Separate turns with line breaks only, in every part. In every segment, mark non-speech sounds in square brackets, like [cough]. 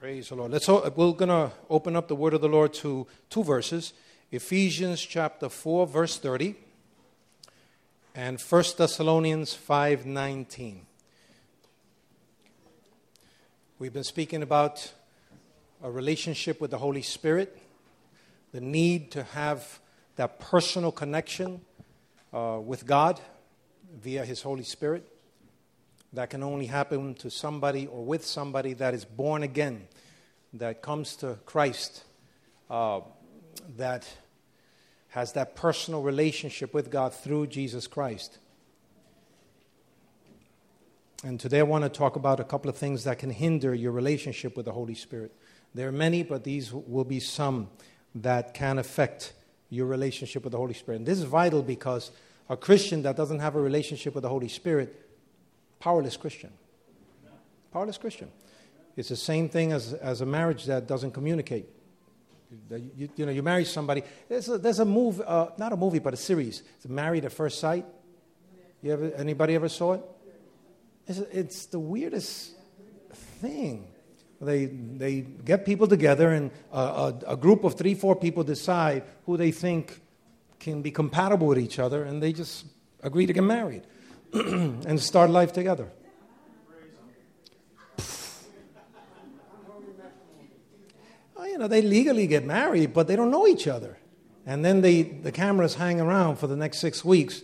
Praise the Lord. Let's we're going to open up the word of the Lord to two verses. Ephesians chapter 4 verse 30 and 1 Thessalonians 5:19. We've been speaking about a relationship with the Holy Spirit, the need to have that personal connection uh, with God via His Holy Spirit. That can only happen to somebody or with somebody that is born again, that comes to Christ, uh, that has that personal relationship with God through Jesus Christ. And today I want to talk about a couple of things that can hinder your relationship with the Holy Spirit. There are many, but these will be some that can affect your relationship with the Holy Spirit. And this is vital because a Christian that doesn't have a relationship with the Holy Spirit, powerless Christian. Powerless Christian. It's the same thing as, as a marriage that doesn't communicate. You, you know, you marry somebody. There's a, there's a movie, uh, not a movie, but a series. It's Married at First Sight. You ever, anybody ever saw it? It's, it's the weirdest thing. They, they get people together, and a, a, a group of three, four people decide who they think can be compatible with each other, and they just agree to get married [clears throat] and start life together. Oh, you know, they legally get married, but they don't know each other. And then they, the cameras hang around for the next six weeks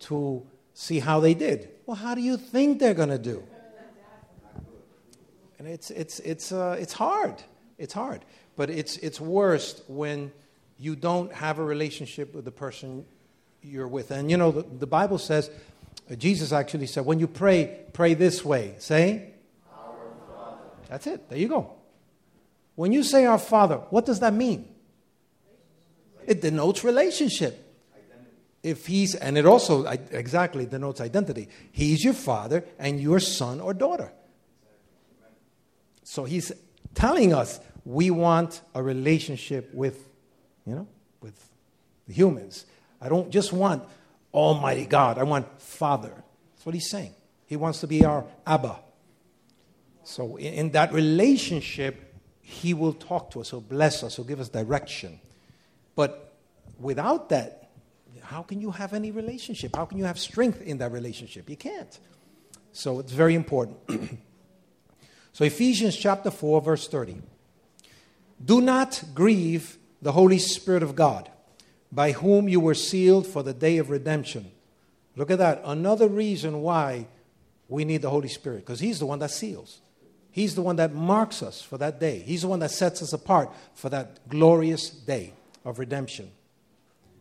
to see how they did. Well, how do you think they're going to do? And it's, it's, it's, uh, it's hard. It's hard. But it's, it's worst when you don't have a relationship with the person you're with. And you know, the, the Bible says, Jesus actually said, when you pray, pray this way. Say, Our father. That's it. There you go. When you say our Father, what does that mean? It denotes relationship. If he's, and it also exactly denotes identity. He's your father and your son or daughter. So he's telling us we want a relationship with, you know, with the humans. I don't just want Almighty God, I want Father. That's what he's saying. He wants to be our Abba. So in, that relationship, he will talk to us, he'll bless us, he'll give us direction. But without that, how can you have any relationship? How can you have strength in that relationship? You can't. So it's very important. [clears throat] so, Ephesians chapter 4, verse 30. Do not grieve the Holy Spirit of God, by whom you were sealed for the day of redemption. Look at that. Another reason why we need the Holy Spirit, because He's the one that seals. He's the one that marks us for that day. He's the one that sets us apart for that glorious day of redemption.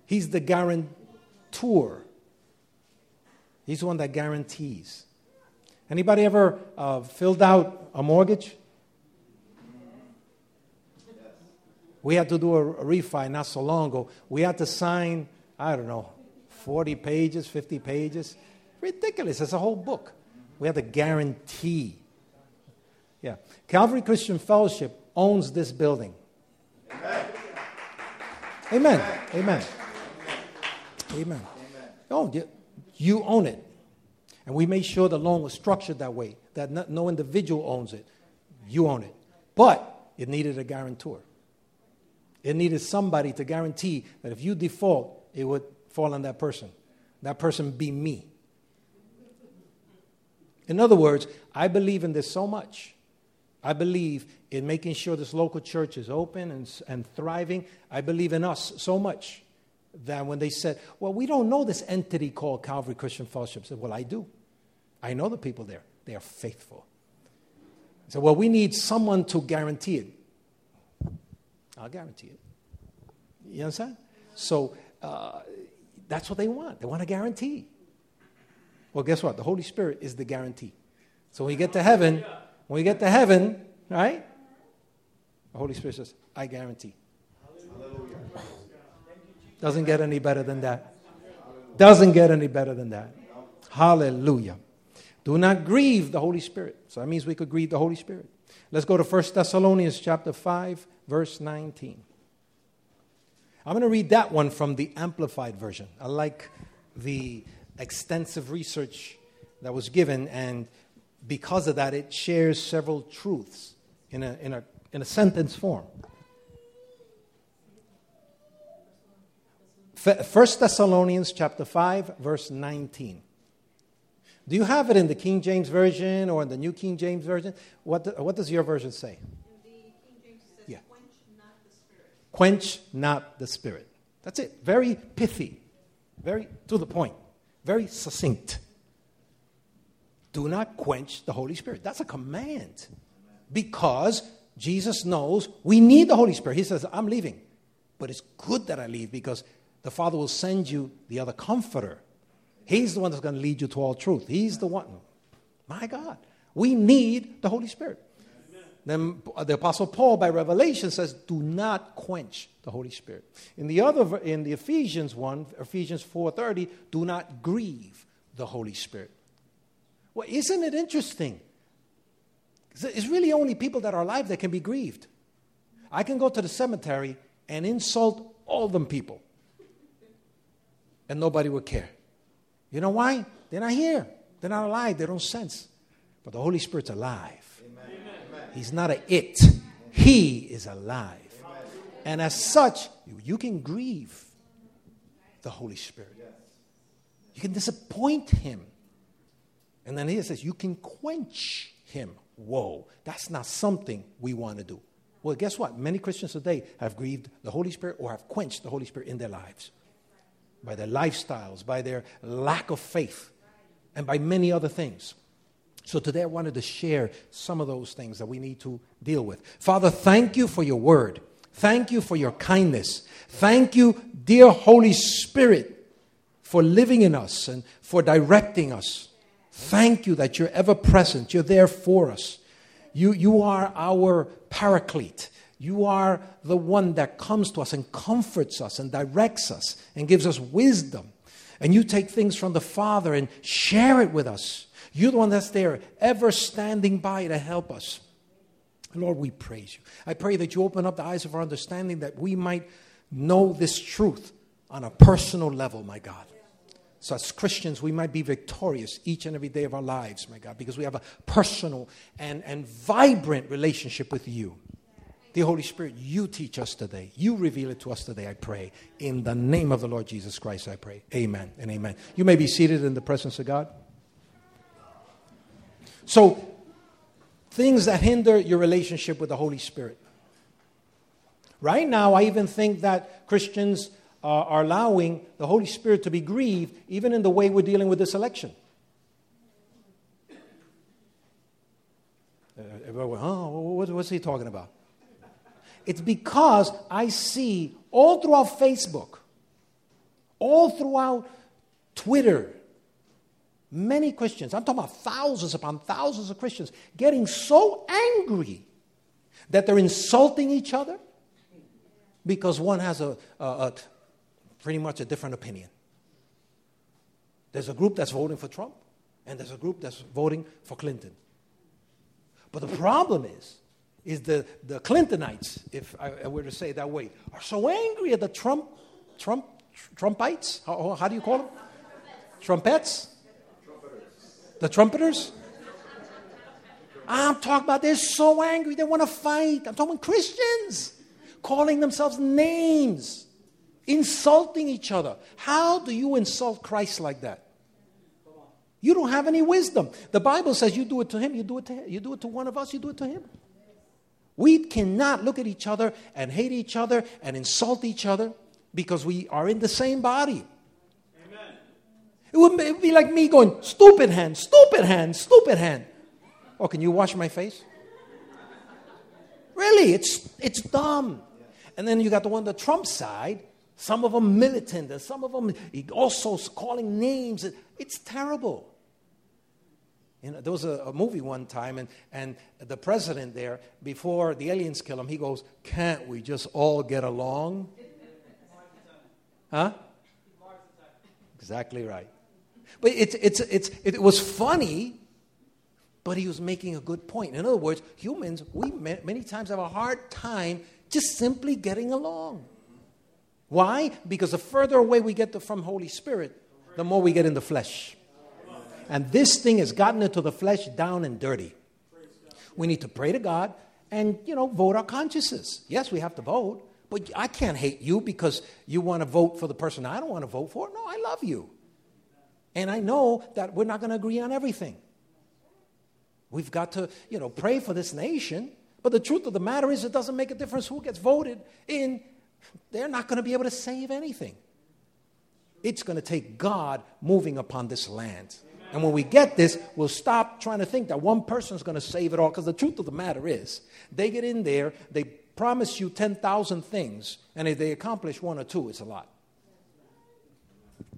He's the guarantor. He's the one that guarantees. Anybody ever uh, filled out a mortgage? We had to do a, refi not so long ago. We had to sign, I don't know, 40 pages, 50 pages. Ridiculous. It's a whole book. We had to guarantee. Yeah. Calvary Christian Fellowship owns this building. Amen. Amen. Amen. Amen. Oh, you own it. And we made sure the loan was structured that way, that no individual owns it. You own it. But it needed a guarantor. It needed somebody to guarantee that if you default, it would fall on that person. That person be me. In other words, I believe in this so much. I believe in making sure this local church is open and, and thriving. I believe in us so much that when they said, Well, we don't know this entity called Calvary Christian Fellowship, I said, Well, I do. I know the people there. They are faithful. I said, Well, we need someone to guarantee it. I'll guarantee it. You understand? So uh, that's what they want. They want a guarantee. Well, guess what? The Holy Spirit is the guarantee. So when we get to heaven, when we get to heaven, right? The Holy Spirit says, I guarantee. Doesn't get any better than that. Doesn't get any better than that. Hallelujah. Do not grieve the Holy Spirit. So that means we could grieve the Holy Spirit. Let's go to 1 Thessalonians chapter 5, verse 19. I'm going to read that one from the Amplified Version. I like the extensive research that was given, and because of that, it shares several truths in a, in a, in a sentence form. First Thessalonians chapter 5 verse 19. Do you have it in the King James version or in the New King James version? What, what does your version say?
Says, yeah. Quench not the spirit.
Quench not the spirit. That's it. Very pithy. Very to the point. Very succinct. Do not quench the Holy Spirit. That's a command. Because Jesus knows we need the Holy Spirit. He says, I'm leaving. But it's good that I leave because the Father will send you the other comforter. He's the one that's going to lead you to all truth. He's the one. My God. We need the Holy Spirit. Then the Apostle Paul, by revelation, says, "Do not quench the Holy Spirit." In the other, in the Ephesians one, Ephesians four thirty, do not grieve the Holy Spirit. Well, isn't it interesting? It's really only people that are alive that can be grieved. I can go to the cemetery and insult all them people, and nobody would care. You know why? They're not here. They're not alive. They don't sense. But the Holy Spirit's alive. He's not a it. He is alive. And as such, you can grieve the Holy Spirit. You can disappoint him. And then he says, you can quench him. Whoa, that's not something we want to do. Well, guess what? Many Christians today have grieved the Holy Spirit or have quenched the Holy Spirit in their lives by their lifestyles, by their lack of faith, and by many other things. So today I wanted to share some of those things that we need to deal with. Father, thank you for your word. Thank you for your kindness. Thank you, dear Holy Spirit, for living in us and for directing us. Thank you that you're ever present. You're there for us. You, you are our paraclete. You are the one that comes to us and comforts us and directs us and gives us wisdom. And you take things from the Father and share it with us. You're the one that's there, ever standing by to help us. Lord, we praise you. I pray that you open up the eyes of our understanding that we might know this truth on a personal level, my God. So, as Christians, we might be victorious each and every day of our lives, my God, because we have a personal and, and vibrant relationship with you. The Holy Spirit, you teach us today. You reveal it to us today, I pray. In the name of the Lord Jesus Christ, I pray. Amen and amen. You may be seated in the presence of God. So, things that hinder your relationship with the Holy Spirit. Right now, I even think that Christians uh, are allowing the Holy Spirit to be grieved, even in the way we're dealing with this election. Uh, everyone, oh, what's he talking about? It's because I see all throughout Facebook, all throughout Twitter, many Christians, I'm talking about thousands upon thousands of Christians, getting so angry that they're insulting each other because one has a, a, a pretty much a different opinion. There's a group that's voting for Trump, and there's a group that's voting for Clinton. But the problem is, is the, the Clintonites, if I were to say it that way, are so angry at the Trump, Trump, Trumpites. How, how do you call them? Trumpets? The trumpeters? I'm talking about they're so angry they want to fight. I'm talking Christians calling themselves names, insulting each other. How do you insult Christ like that? You don't have any wisdom. The Bible says you do it to him, you do it to him. You do it to one of us, you do it to him. We cannot look at each other and hate each other and insult each other because we are in the same body. It would, be like me going, stupid hand, stupid hand, stupid hand. Oh, can you wash my face? Really, it's, it's dumb. And then you got the one, the Trump side, some of them militant, and some of them also calling names. It's terrible. You know, there was a, a, movie one time, and, and the president there, before the aliens kill him, he goes, Can't we just all get along? Huh? Exactly right. But it's, it's, it's, it was funny, but he was making a good point. In other words, humans, we many times have a hard time just simply getting along. Why? Because the further away we get from Holy Spirit, the more we get in the flesh. And this thing has gotten into the flesh down and dirty. We need to pray to God and, you know, vote our consciences. Yes, we have to vote, but I can't hate you because you want to vote for the person I don't want to vote for. No, I love you. And I know that we're not going to agree on everything. We've got to, you know, pray for this nation. But the truth of the matter is, it doesn't make a difference who gets voted in. They're not going to be able to save anything. It's going to take God moving upon this land. And when we get this, we'll stop trying to think that one person's going to save it all. Because the truth of the matter is, they get in there, they promise you 10,000 things, and if they accomplish one or two, it's a lot.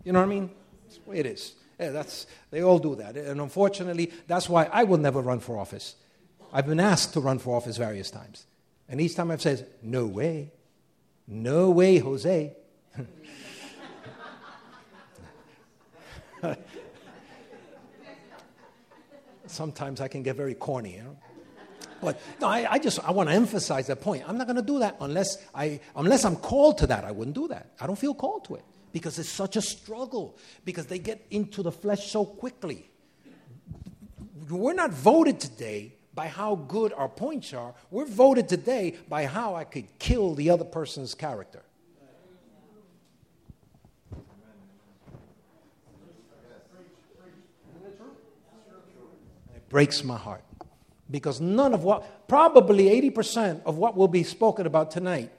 You know what I mean? That's the way it is. Yeah, that's, they all do that. And unfortunately, that's why I will never run for office. I've been asked to run for office various times. And each time I've said, no way. No way, Jose. [laughs] Sometimes I can get very corny, you know. But no, I, I just I want to emphasize that point. I'm not going to do that unless I unless I'm called to that. I wouldn't do that. I don't feel called to it because it's such a struggle because they get into the flesh so quickly. We're not voted today by how good our points are. We're voted today by how I could kill the other person's character. It breaks my heart. Because none of what, probably 80% of what will be spoken about tonight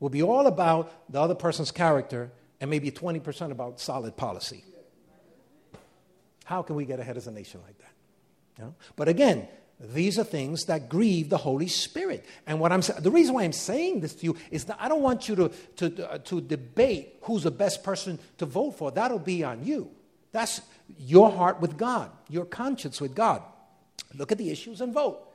will be all about the other person's character and maybe 20% about solid policy. How can we get ahead as a nation like that? You know? But again, these are things that grieve the Holy Spirit. And what I'm the reason why I'm saying this to you is that I don't want you to, to, uh, to debate who's the best person to vote for. That'll be on you. That's your heart with God, your conscience with God. Look at the issues and vote.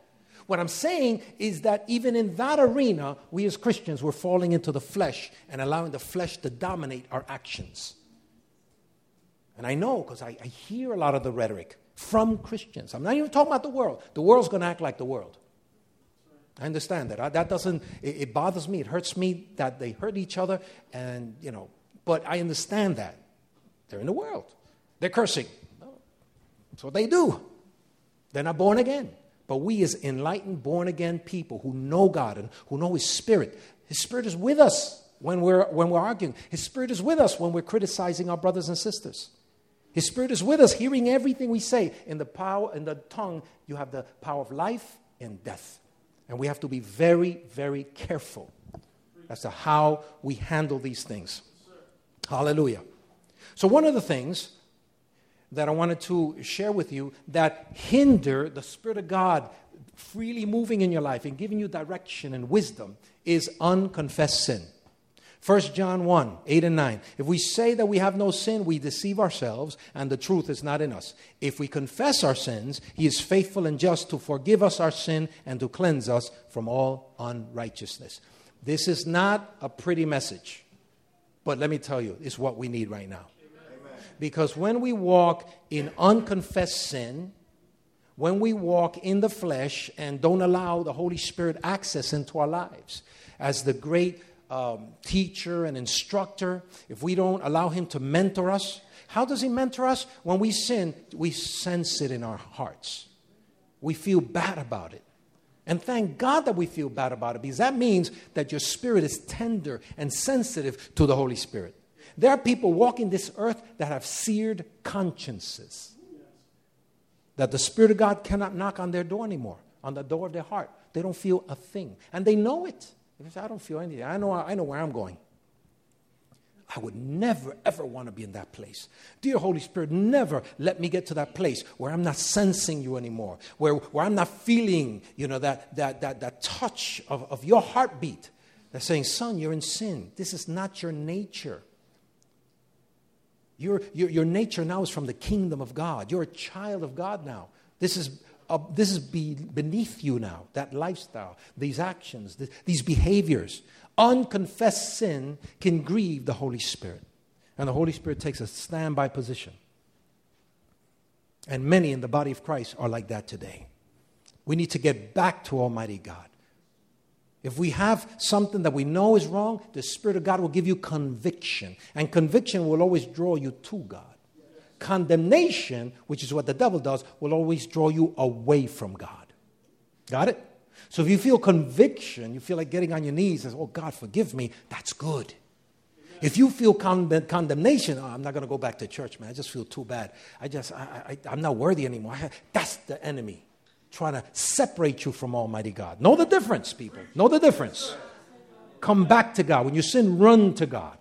What I'm saying is that even in that arena, we as Christians, we're falling into the flesh and allowing the flesh to dominate our actions. And I know because I, I, hear a lot of the rhetoric from Christians. I'm not even talking about the world. The world's going to act like the world. I understand that. I, that doesn't, it, it bothers me. It hurts me that they hurt each other. And, you know, but I understand that. They're in the world. They're cursing. That's what they do. They're not born again. But we, as enlightened, born again people who know God and who know His Spirit, His Spirit is with us when we're, when we're arguing. His Spirit is with us when we're criticizing our brothers and sisters. His Spirit is with us, hearing everything we say. In the power, in the tongue, you have the power of life and death. And we have to be very, very careful as to how we handle these things. Hallelujah. So, one of the things that I wanted to share with you that hinder the Spirit of God freely moving in your life and giving you direction and wisdom is unconfessed sin. 1 John 1 8 and 9. If we say that we have no sin, we deceive ourselves, and the truth is not in us. If we confess our sins, He is faithful and just to forgive us our sin and to cleanse us from all unrighteousness. This is not a pretty message, but let me tell you, it's what we need right now. Because when we walk in unconfessed sin, when we walk in the flesh and don't allow the Holy Spirit access into our lives, as the great um, teacher and instructor, if we don't allow Him to mentor us, how does He mentor us? When we sin, we sense it in our hearts. We feel bad about it. And thank God that we feel bad about it because that means that your spirit is tender and sensitive to the Holy Spirit. There are people walking this earth that have seared consciences. That the Spirit of God cannot knock on their door anymore, on the door of their heart. They don't feel a thing. And they know it. Say, I don't feel anything. I know, I know where I'm going. I would never, ever want to be in that place. Dear Holy Spirit, never let me get to that place where I'm not sensing you anymore, where, where I'm not feeling, you know, that, that, that, that touch of, of your heartbeat that's saying, son, you're in sin. This is not your nature. Your, your, your nature now is from the kingdom of God. You're a child of God now. This is, uh, this is be beneath you now, that lifestyle, these actions, th- these behaviors. Unconfessed sin can grieve the Holy Spirit. And the Holy Spirit takes a standby position. And many in the body of Christ are like that today. We need to get back to Almighty God. If we have something that we know is wrong, the Spirit of God will give you conviction. And conviction will always draw you to God. Condemnation, which is what the devil does, will always draw you away from God. Got it? So if you feel conviction, you feel like getting on your knees and, oh, God, forgive me, that's good. If you feel con- condemnation, oh, I'm not going to go back to church, man. I just feel too bad. I just, I, I, I'm not worthy anymore. That's the enemy trying to separate you from Almighty God. Know the difference, people. Know the difference. Come back to God. When you sin, run to God.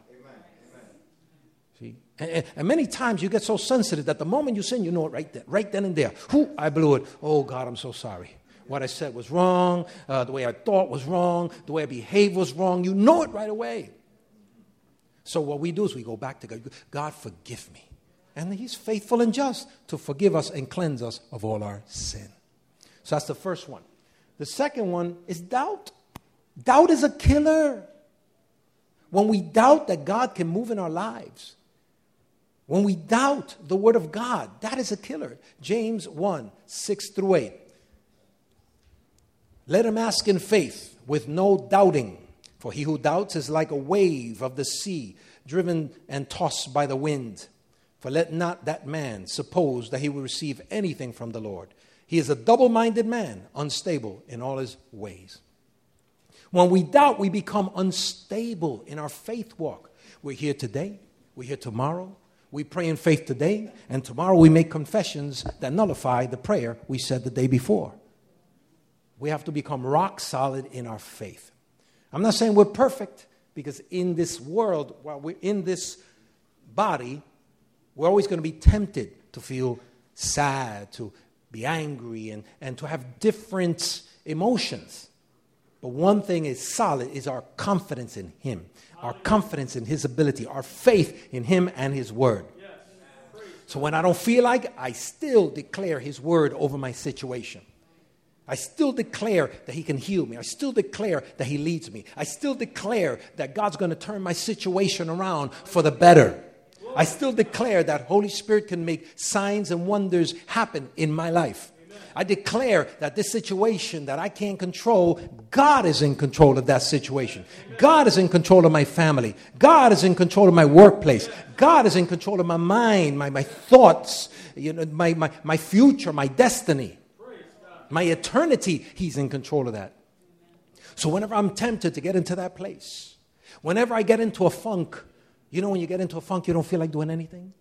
See? And, and, many times you get so sensitive that the moment you sin, you know it right then, right then and there. Who I blew it. Oh God, I'm so sorry. What I said was wrong. Uh, the way I thought was wrong. The way I behaved was wrong. You know it right away. So what we do is we go back to God. God, forgive me. And He's faithful and just to forgive us and cleanse us of all our sin. So that's the first one. The second one is doubt. Doubt is a killer. When we doubt that God can move in our lives, when we doubt the Word of God, that is a killer. James 1 6 through 8. Let him ask in faith with no doubting. For he who doubts is like a wave of the sea, driven and tossed by the wind. For let not that man suppose that he will receive anything from the Lord. He is a double minded man, unstable in all his ways. When we doubt, we become unstable in our faith walk. We're here today, we're here tomorrow. We pray in faith today, and tomorrow we make confessions that nullify the prayer we said the day before. We have to become rock solid in our faith. I'm not saying we're perfect because in this world, while we're in this body, we're always going to be tempted to feel sad, to be angry, and, and to have different emotions. But one thing is solid is our confidence in Him, our confidence in His ability, our faith in Him and His Word. So when I don't feel like it, I still declare His Word over my situation. I still declare that He can heal me. I still declare that He leads me. I still declare that God's going to turn my situation around for the better. I still declare that Holy Spirit can make signs and wonders happen in my life. I declare that this situation that I can't control, God is in control of that situation. God is in control of my family. God is in control of my workplace. God is in control of my mind, my, my thoughts, you know, my, my, my future, my destiny my eternity, He's in control of that. So whenever I'm tempted to get into that place, whenever I get into a funk, you know, when you get into a funk, you don't feel like doing anything?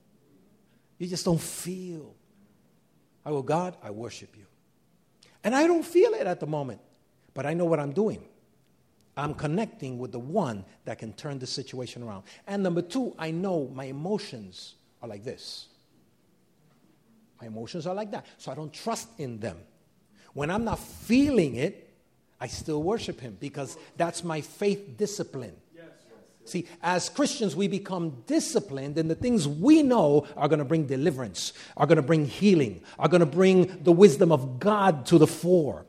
You just don't feel. I go, God, I worship you. And I don't feel it at the moment, but I know what I'm doing. I'm connecting with the one that can turn the situation around. And number two, I know my emotions are like this. My emotions are like that. So I don't trust in them. When I'm not feeling it, I still worship Him because that's my faith discipline. See, as Christians, we become disciplined in the things we know are going to bring deliverance, are going to bring healing, are going to bring the wisdom of God to the fore,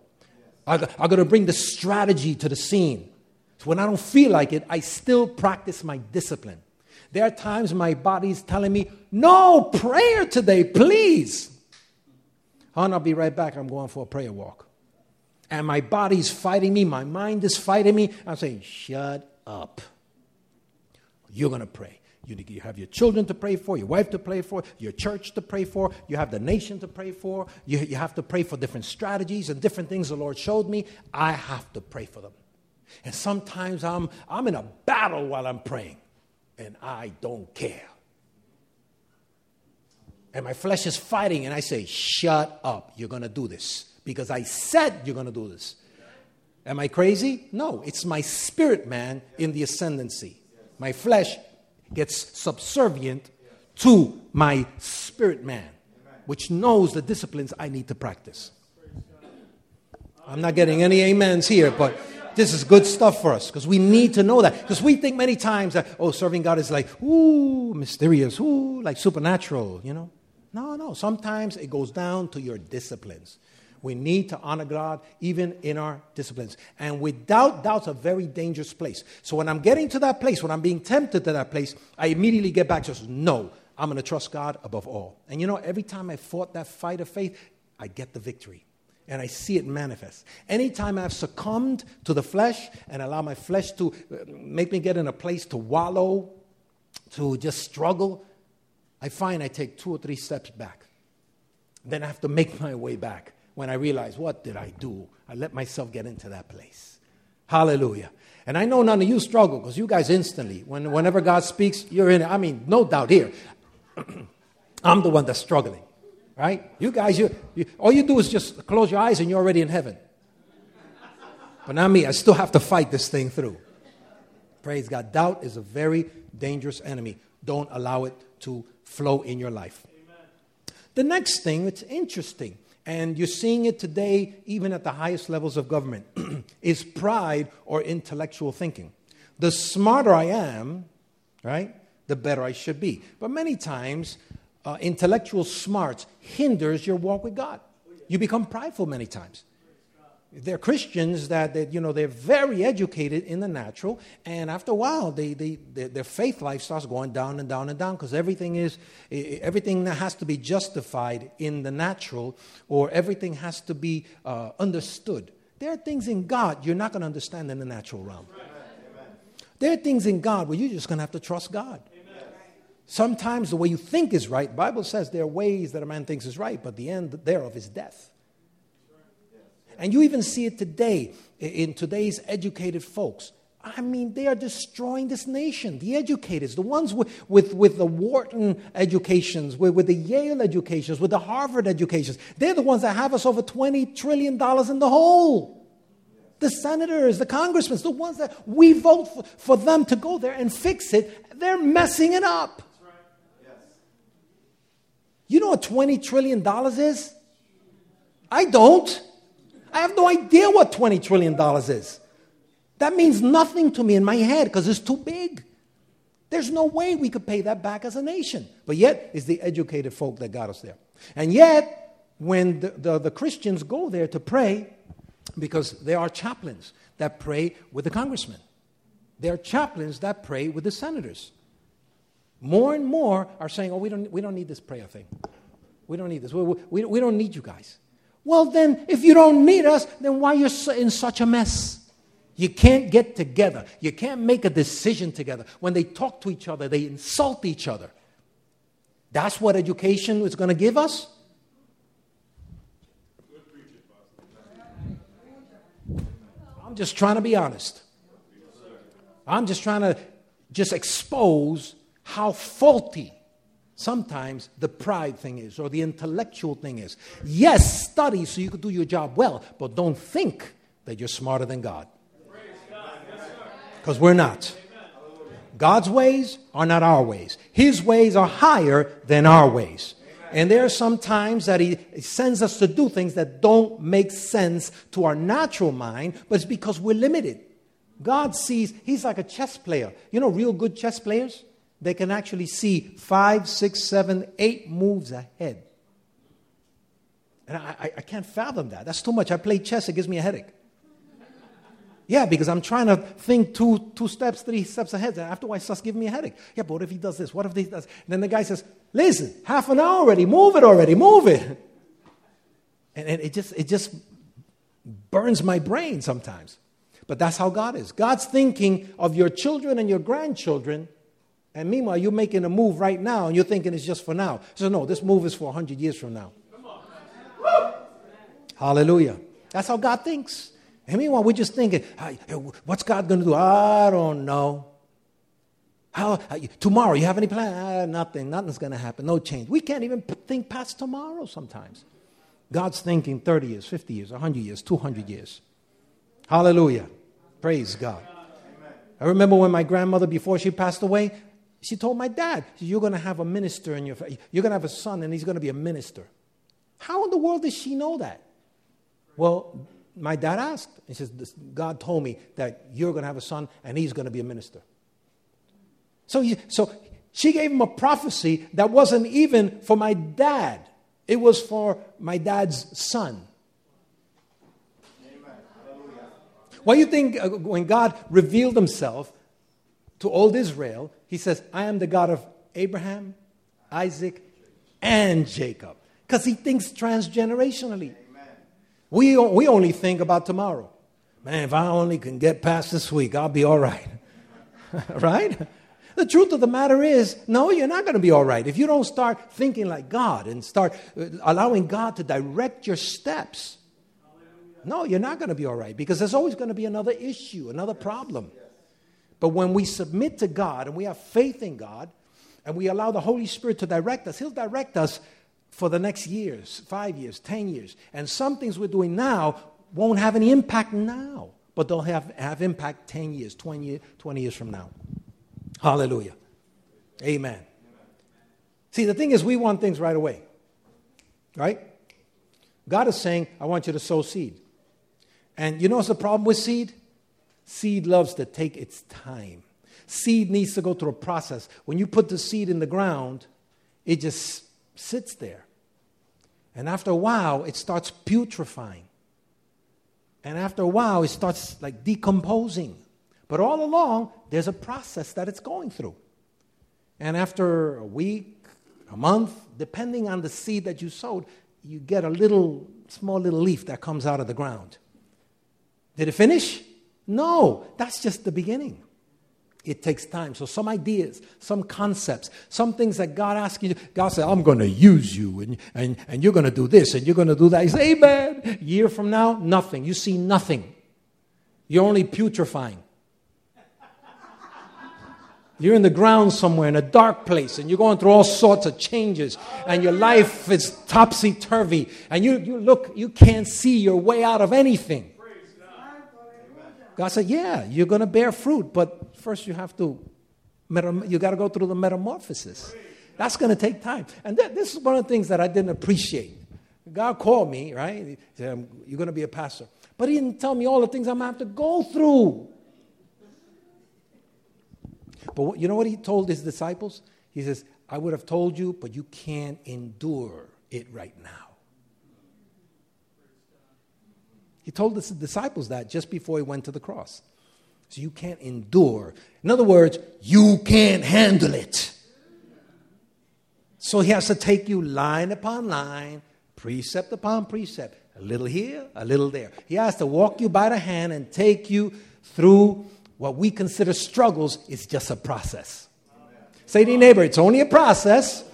are, are going to bring the strategy to the scene. So when I don't feel like it, I still practice my discipline. There are times my body's telling me, no prayer today, please. Hon, I'll be right back. I'm going for a prayer walk. And my body's fighting me, my mind is fighting me. I'm saying, shut up. You're going to pray. You have your children to pray for, your wife to pray for, your church to pray for, you have the nation to pray for, you, you have to pray for different strategies and different things the Lord showed me. I have to pray for them. And sometimes I'm, I'm in a battle while I'm praying, and I don't care and my flesh is fighting, and I say, Shut up, you're going to do this because I said you're going to do this. Am I crazy? No, it's my spirit man in the ascendancy. My flesh gets subservient to my spirit man, which knows the disciplines I need to practice. I'm not getting any amens here, but this is good stuff for us because we need to know that. Because we think many times that, oh, serving God is like, ooh, mysterious, ooh, like supernatural, you know. No, no. Sometimes it goes down to your disciplines. We need to honor God even in our disciplines. And without doubt, a very dangerous place. So when I'm getting to that place, when I'm being tempted to that place, I immediately get back to no, I'm going to trust God above all. And you know, every time I fought that fight of faith, I get the victory. And I see it manifest. Anytime I've succumbed to the flesh and allow my flesh to uh, make me get in a place to wallow, to just struggle, I find I take two or three steps back. Then I have to make [laughs] my way back when I realized, what did I do? I let myself get into that place. Hallelujah. And I know none of you struggle because you guys instantly, when, whenever God speaks, you're in it. I mean, no doubt here. [clears throat] I'm the one that's struggling, right? You guys, you, you, all you do is just close your eyes and you're already in heaven. But not me. I still have to fight this thing through. Praise God. Doubt is a very dangerous enemy. Don't allow it to flow in your life. Amen. The next thing, it's interesting, and you're seeing it today even at the highest levels of government, [clears throat] is pride or intellectual thinking. The smarter I am, right, the better I should be. But many times, uh, intellectual smarts hinders your walk with God. You become prideful many times. They're Christians that, that, you know, they're very educated in the natural, and after a while, they, they, they their faith life starts going down and down and down because everything is, everything that has to be justified in the natural or everything has to be uh, understood. There are things in God you're not going to understand in the natural realm. There are things in God where you're just going to have to trust God. Sometimes the way you think is right, Bible says there are ways that a man thinks is right, but the end thereof is death. And you even see it today in today's educated folks. I mean, they are destroying this nation. The educators, the ones with, with, with the Wharton educations, with, with the Yale educations, with the Harvard educations, they're the ones that have us over $20 trillion in the hole. The senators, the congressmen, the ones that we vote for, for them to go there and fix it, they're messing it up. You know what $20 trillion is? I don't. I have no idea what $20 trillion is. That means nothing to me in my head because it's too big. There's no way we could pay that back as a nation. But yet, it's the educated folk that got us there. And yet, when the, the, the Christians go there to pray, because there are chaplains that pray with the congressmen, there are chaplains that pray with the senators. More and more are saying, oh, we don't, we don't need this prayer thing. We don't need this. We, we, we don't need you guys. Well, then, if you don't need us, then why are you in such a mess? You can't get together. You can't make a decision together. When they talk to each other, they insult each other. That's what education is going to give us? I'm just trying to be honest. I'm just trying to just expose how faulty sometimes the pride thing is or the intellectual thing is. Yes, study so you can do your job well, but don't think that you're smarter than God. Because we're not. God's ways are not our ways. His ways are higher than our ways. And there are some times that he sends us to do things that don't make sense to our natural mind, but it's because we're limited. God sees, he's like a chess player. You know, real good chess players? They can actually see five, six, seven, eight moves ahead. And I, I, can't fathom that. That's too much. I play chess, it gives me a headache. Yeah, because I'm trying to think two, two steps, three steps ahead. And afterwards, it starts giving me a headache. Yeah, but what if he does this? What if he does? And then the guy says, listen, half an hour already, move it already, move it. [laughs] And, and it, just, it just burns my brain sometimes. But that's how God is. God's thinking of your children and your grandchildren and meanwhile, you're making a move right now and you're thinking it's just for now. So, no, this move is for 100 years from now. Hallelujah. That's how God thinks. And meanwhile, we're just thinking, what's God going to do? I don't know. How, tomorrow, you have any plan? Ah, nothing. Nothing's going to happen. No change. We can't even think past tomorrow sometimes. God's thinking 30 years, 50 years, 100 years, 200 years. Hallelujah. Praise God. I remember when my grandmother, before she passed away, she told my dad, You're going to have a minister in your family. You're going to have a son, and he's going to be a minister. How in the world does she know that? Well, my dad asked. He says, God told me that you're going to have a son, and he's going to be a minister. So, he, so she gave him a prophecy that wasn't even for my dad, it was for my dad's son. Why do you think uh, when God revealed himself to old Israel, he says, I am the God of Abraham, Isaac, and Jacob. Because he thinks transgenerationally. We, we only think about tomorrow. Man, if I only can get past this week, I'll be all right. [laughs] right? The truth of the matter is, no, you're not going to be all right. If you don't start thinking like God and start uh, allowing God to direct your steps, no, you're not going to be all right because there's always going to be another issue, another problem. But when we submit to God and we have faith in God and we allow the Holy Spirit to direct us, He'll direct us for the next years, five years, 10 years. And some things we're doing now won't have any impact now, but they'll have, have impact 10 years, 20, years, 20 years from now. Hallelujah. Amen. See, the thing is, we want things right away, right? God is saying, I want you to sow seed. And you know what's the problem with seed? Seed loves to take its time. Seed needs to go through a process. When you put the seed in the ground, it just sits there. And after a while, it starts putrefying. And after a while, it starts like decomposing. But all along, there's a process that it's going through. And after a week, a month, depending on the seed that you sowed, you get a little, small little leaf that comes out of the ground. Did it finish? No, that's just the beginning. It takes time. So, some ideas, some concepts, some things that God asks you, God said, I'm going to use you, and, and, and you're going to do this, and you're going to do that. You say, Amen. Year from now, nothing. You see nothing. You're only putrefying. You're in the ground somewhere in a dark place and you're going through all sorts of changes and your life is topsy turvy and you, you look, you can't see your way out of anything. God said, Yeah, you're going to bear fruit, but first you have to, you got to go through the metamorphosis. That's going to take time. And that, this is one of the things that I didn't appreciate. God called me, right? He said, You're going to be a pastor. But He didn't tell me all the things I'm going to have to go through. But you know what he told his disciples? He says, I would have told you, but you can't endure it right now. He told his disciples that just before he went to the cross. So you can't endure. In other words, you can't handle it. So he has to take you line upon line, precept upon precept, a little here, a little there. He has to walk you by the hand and take you through what we consider struggles is just a process. Say to your neighbor, it's only a process.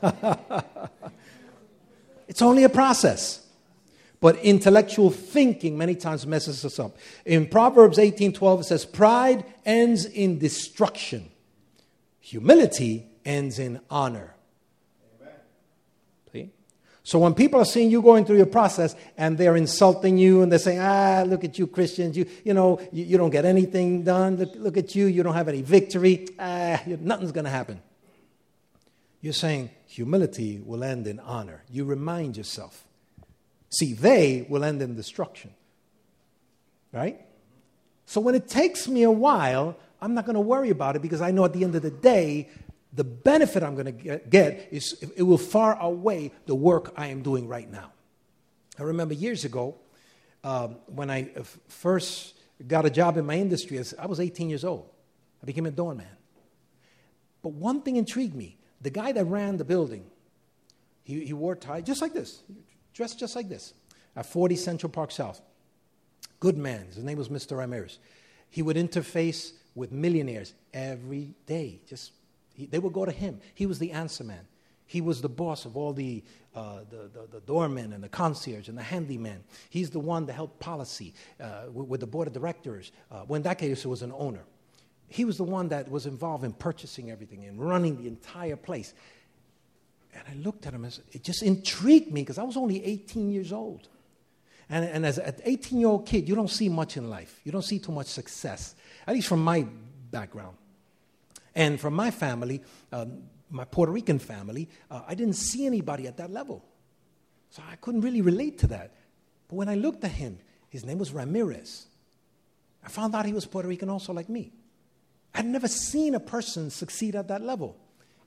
[laughs] it's only a process. But intellectual thinking many times messes us up. In Proverbs 18:12 it says, "Pride ends in destruction. Humility ends in honor." See, So when people are seeing you going through your process and they're insulting you and they're saying, ah, look at you Christians, you, you know, you, you don't get anything done. Look, look at you, you don't have any victory. Ah, nothing's going to happen. You're saying humility will end in honor. You remind yourself. See, they will end in destruction. Right? So when it takes me a while, I'm not going to worry about it because I know at the end of the day, the benefit I'm going to get is it will far outweigh the work I am doing right now. I remember years ago um, when I first got a job in my industry, I was 18 years old. I became a doorman. But one thing intrigued me the guy that ran the building, he, he wore tie just like this, dressed just like this, at 40 Central Park South. Good man. His name was Mr. Ramirez. He would interface with millionaires every day, just he, they would go to him. He was the answer man. He was the boss of all the, uh, the, the, the, doormen and the concierge and the handyman. He's the one that helped policy uh, with, with, the board of directors. Uh, when that case, was an owner. He was the one that was involved in purchasing everything and running the entire place. And I looked at him, as, it just intrigued me because I was only 18 years old. And, and as an 18 year old kid, you don't see much in life. You don't see too much success, at least from my background. And from my family, um, my Puerto Rican family, uh, I didn't see anybody at that level. So I couldn't really relate to that. But when I looked at him, his name was Ramirez. I found out he was Puerto Rican also, like me. I'd never seen a person succeed at that level.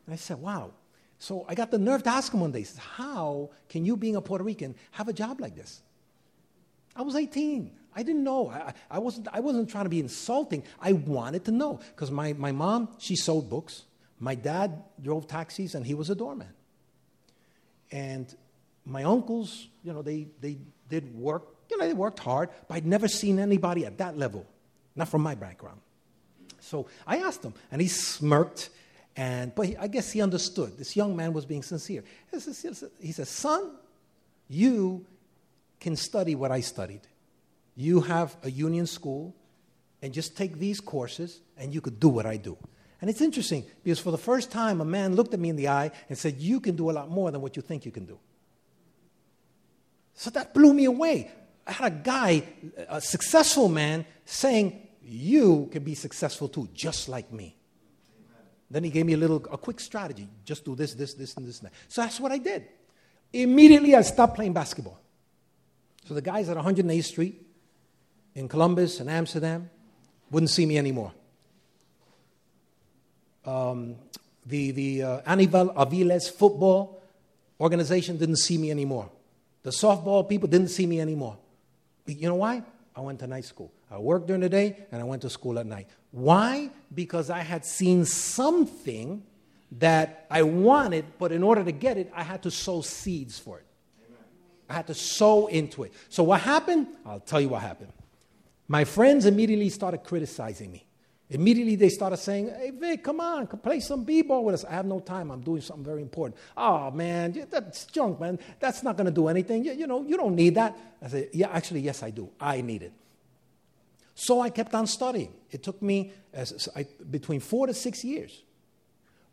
And I said, wow. So I got the nerve to ask him one day, How can you, being a Puerto Rican, have a job like this? I was 18. I didn't know. I, I, wasn't, I wasn't trying to be insulting. I wanted to know because my, my mom, she sold books. My dad drove taxis and he was a doorman. And my uncles, you know, they, they did work, you know, they worked hard, but I'd never seen anybody at that level, not from my background. So I asked him, and he smirked, and but he, I guess he understood. This young man was being sincere. He says, Son, you can study what I studied. You have a union school, and just take these courses, and you could do what I do. And it's interesting because for the first time, a man looked at me in the eye and said, You can do a lot more than what you think you can do. So that blew me away. I had a guy, a successful man, saying, You can be successful too, just like me. Then he gave me a little, a quick strategy. Just do this, this, this, and this, and that. So that's what I did. Immediately, I stopped playing basketball. So the guys at 108th Street in Columbus and Amsterdam wouldn't see me anymore. Um, the the uh, Anibal Aviles football organization didn't see me anymore. The softball people didn't see me anymore. You know why? I went to night school. I worked during the day and I went to school at night. Why? Because I had seen something that I wanted, but in order to get it, I had to sow seeds for it. I had to sow into it. So what happened? I'll tell you what happened. My friends immediately started criticizing me. Immediately they started saying, Hey, Vic, come on, play some b ball with us. I have no time. I'm doing something very important. Oh, man, that's junk, man. That's not going to do anything. You, you, know, you don't need that. I said, Yeah, actually, yes, I do. I need it. So I kept on studying. It took me as, I, between four to six years.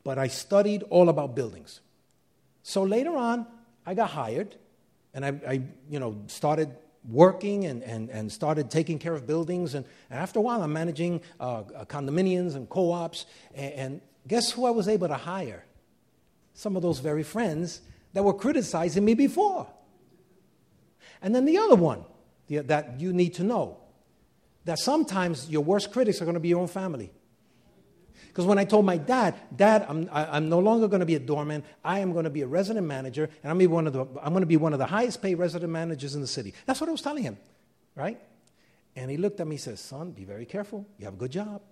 But I studied all about buildings. So later on, I got hired and I, I you know, started working and, and, and started taking care of buildings. And, and after a while, I'm managing uh, uh condominiums and co ops. And, and guess who I was able to hire? Some of those very friends that were criticizing me before. And then the other one the, that you need to know that sometimes your worst critics are going to be your own family. Because when I told my dad, Dad, I'm, I, am no longer going to be a doorman. I am going to be a resident manager, and I'm, one of the, I'm going to be one of the highest paid resident managers in the city. That's what I was telling him, right? And he looked at me and says, Son, be very careful. You have a good job,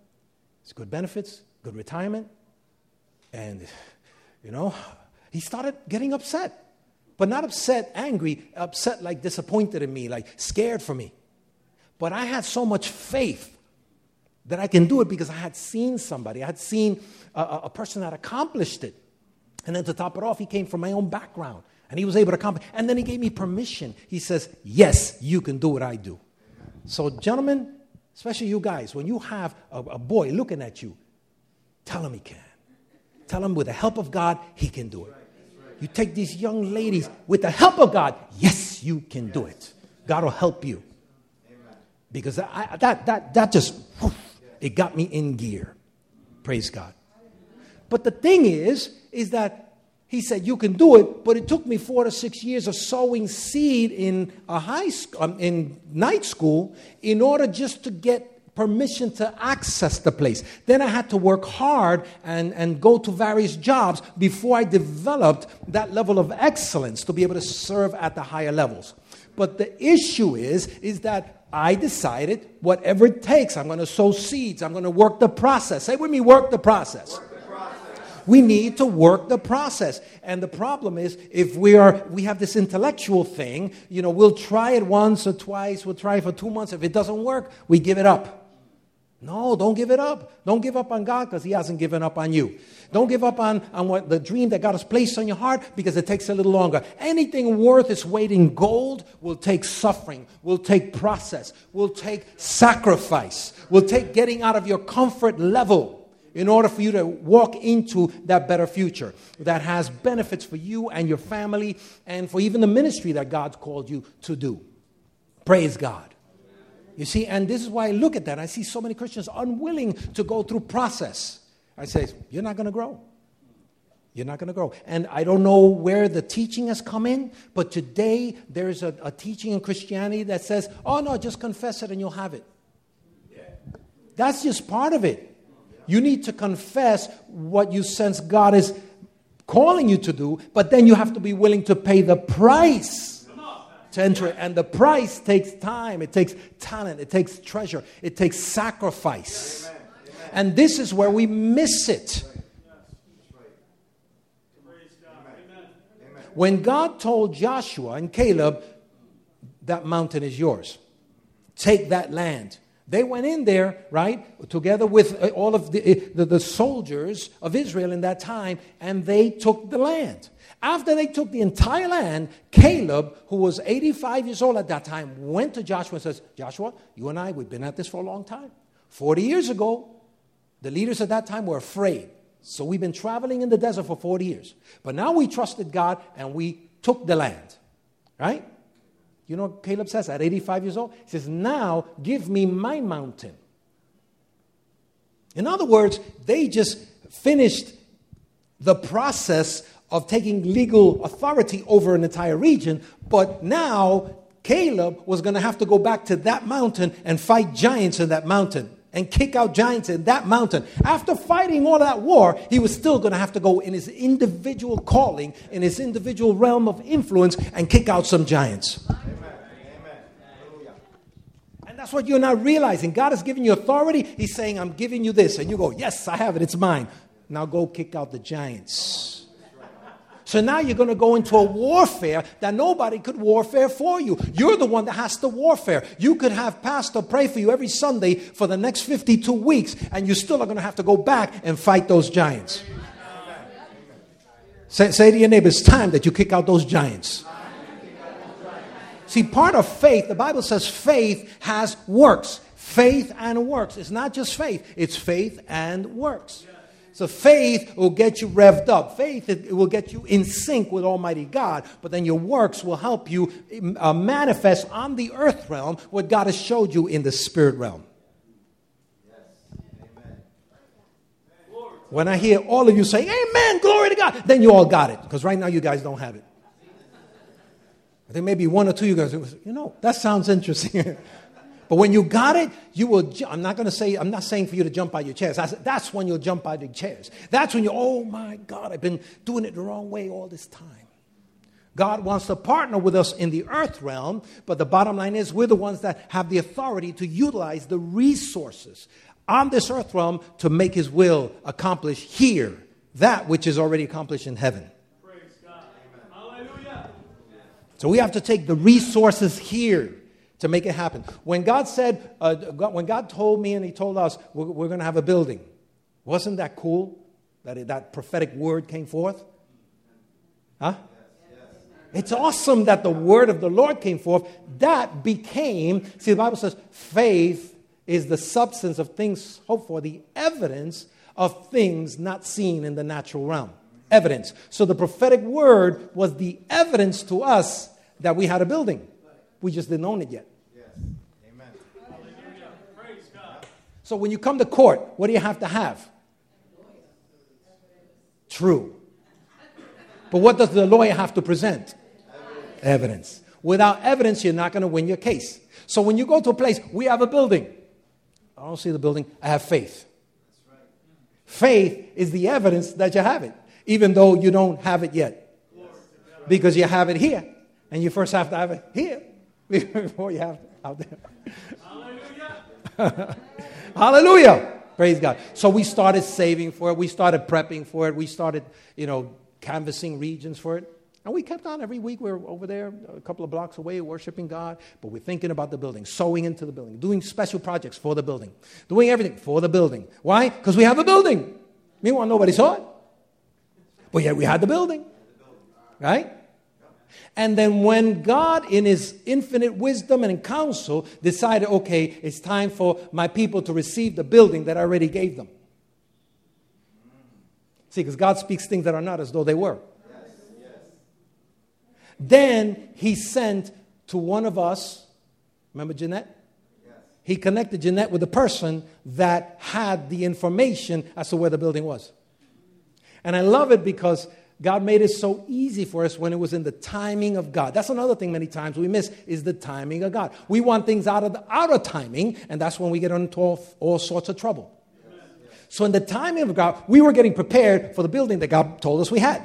it's good benefits, good retirement. And, you know, he started getting upset. But not upset, angry, upset like disappointed in me, like scared for me. But I had so much faith that I can do it because I had seen somebody, I had seen a, a, person that accomplished it. And then to top it off, he came from my own background and he was able to accomplish. And then he gave me permission. He says, Yes, you can do what I do. So, gentlemen, especially you guys, when you have a, a boy looking at you, tell him he can. Tell him with the help of God, he can do it. You take these young ladies with the help of God, yes, you can do it. God will help you. Because I, that, that, that just, whoosh, it got me in gear. Praise God. But the thing is, is that he said you can do it, but it took me four to six years of sowing seed in a high school, um, in night school, in order just to get permission to access the place. Then I had to work hard and, and go to various jobs before I developed that level of excellence to be able to serve at the higher levels. But the issue is, is that I decided whatever it takes, I'm going to sow seeds. I'm going to work the process. Say with me, work the process. Work the process. We need to work the process. And the problem is if we are we have this intellectual thing, you know, we'll try it once or twice, we'll try it for 2 months. If it doesn't work, we give it up. No, don't give it up. Don't give up on God because He hasn't given up on you. Don't give up on, on what the dream that God has placed on your heart because it takes a little longer. Anything worth its weight in gold will take suffering, will take process, will take sacrifice, will take getting out of your comfort level in order for you to walk into that better future that has benefits for you and your family and for even the ministry that God's called you to do. Praise God. You see, and this is why I look at that. I see so many Christians unwilling to go through process. I say, you're not going to grow. You're not going to grow. And I don't know where the teaching has come in, but today there's a, a, teaching in Christianity that says, oh no, just confess it and you'll have it. That's just part of it. You need to confess what you sense God is calling you to do, but then you have to be willing to pay the price to enter it. And the price takes time, it takes talent, it takes treasure, it takes sacrifice. Amen. And this is where we miss it. When God told Joshua and Caleb, that mountain is yours, take that land. They went in there, right, together with uh, all of the, uh, the, the soldiers of Israel in that time, and they took the land. After they took the entire land, Caleb, who was 85 years old at that time, went to Joshua and says, Joshua, you and I, we've been at this for a long time. 40 years ago, the leaders at that time were afraid. So we've been traveling in the desert for 40 years. But now we trusted God and we took the land. Right? You know what Caleb says at 85 years old? He says, Now give me my mountain. In other words, they just finished the process of taking legal authority over an entire region, but now Caleb was going to have to go back to that mountain and fight giants in that mountain and kick out giants in that mountain. After fighting all that war, he was still going to have to go in his individual calling, in his individual realm of influence, and kick out some giants. And that's what you're not realizing. God has given you authority. He's saying, I'm giving you this. And you go, Yes, I have it. It's mine. Now go kick out the giants. So now you're going to go into a warfare that nobody could warfare for you. You're the one that has to warfare. You could have pastor pray for you every Sunday for the next 52 weeks, and you still are going to have to go back and fight those giants. Say, say to your neighbor, it's time that you kick out those giants. See, part of faith, the Bible says faith has works. Faith and works. It's not just faith, it's faith and works. So faith will get you revved up. Faith it will get you in sync with Almighty God. But then your works will help you uh, manifest on the earth realm what God has showed you in the spirit realm. When I hear all of you saying, Amen, glory to God, then you all got it. Because right now you guys don't have it. I think maybe one or two you guys, you know, that sounds interesting. [laughs] But when you got it, you will. Ju- I'm not going to say. I'm not saying for you to jump out your chairs. Said, that's when you'll jump out your chairs. That's when you. Oh my God! I've been doing it the wrong way all this time. God wants to partner with us in the earth realm, but the bottom line is we're the ones that have the authority to utilize the resources on this earth realm to make His will accomplish here that which is already accomplished in heaven. Praise God. Amen. Hallelujah. So we have to take the resources here to make it happen. When God said, uh, when God told me and He told us we're, we're going to have a building, wasn't that cool that it, that prophetic word came forth? Huh? It's awesome that the word of the Lord came forth. That became, see, the Bible says faith is the substance of things hoped for, the evidence of things not seen in the natural realm. Evidence. So the prophetic word was the evidence to us that we had a building. We just didn't own it yet. So when you come to court, what do you have to have? True. But what does the lawyer have to present? Evidence. evidence. Without evidence, you're not going to win your case. So when you go to a place, we have a building. I don't see the building, I have faith. Faith is the evidence that you have it, even though you don't have it yet. Because you have it here, and you first have to have it here [laughs] before you have it out there. [laughs] Hallelujah. Praise God. So we started saving for it. We started prepping for it. We started, you know, canvassing regions for it. And we kept on every week. We were over there, a couple of blocks away, worshiping God. But we're thinking about the building, sowing into the building, doing special projects for the building, doing everything for the building. Why? Because we have a building. Meanwhile, nobody saw it. But yet we had the building. Right? And then when God, in his infinite wisdom and counsel, decided, okay, it's time for my people to receive the building that I already gave them. See, because God speaks things that are not as though they were. Then he sent to one of us, remember Jeanette? Yes. He connected Jeanette with the person that had the information as to where the building was. And I love it because God made it so easy for us when it was in the timing of God. That's another thing many times we miss is the timing of God. We want things out of the out of timing, and that's when we get into all, all sorts of trouble. So in the timing of God, we were getting prepared for the building that God told us we had.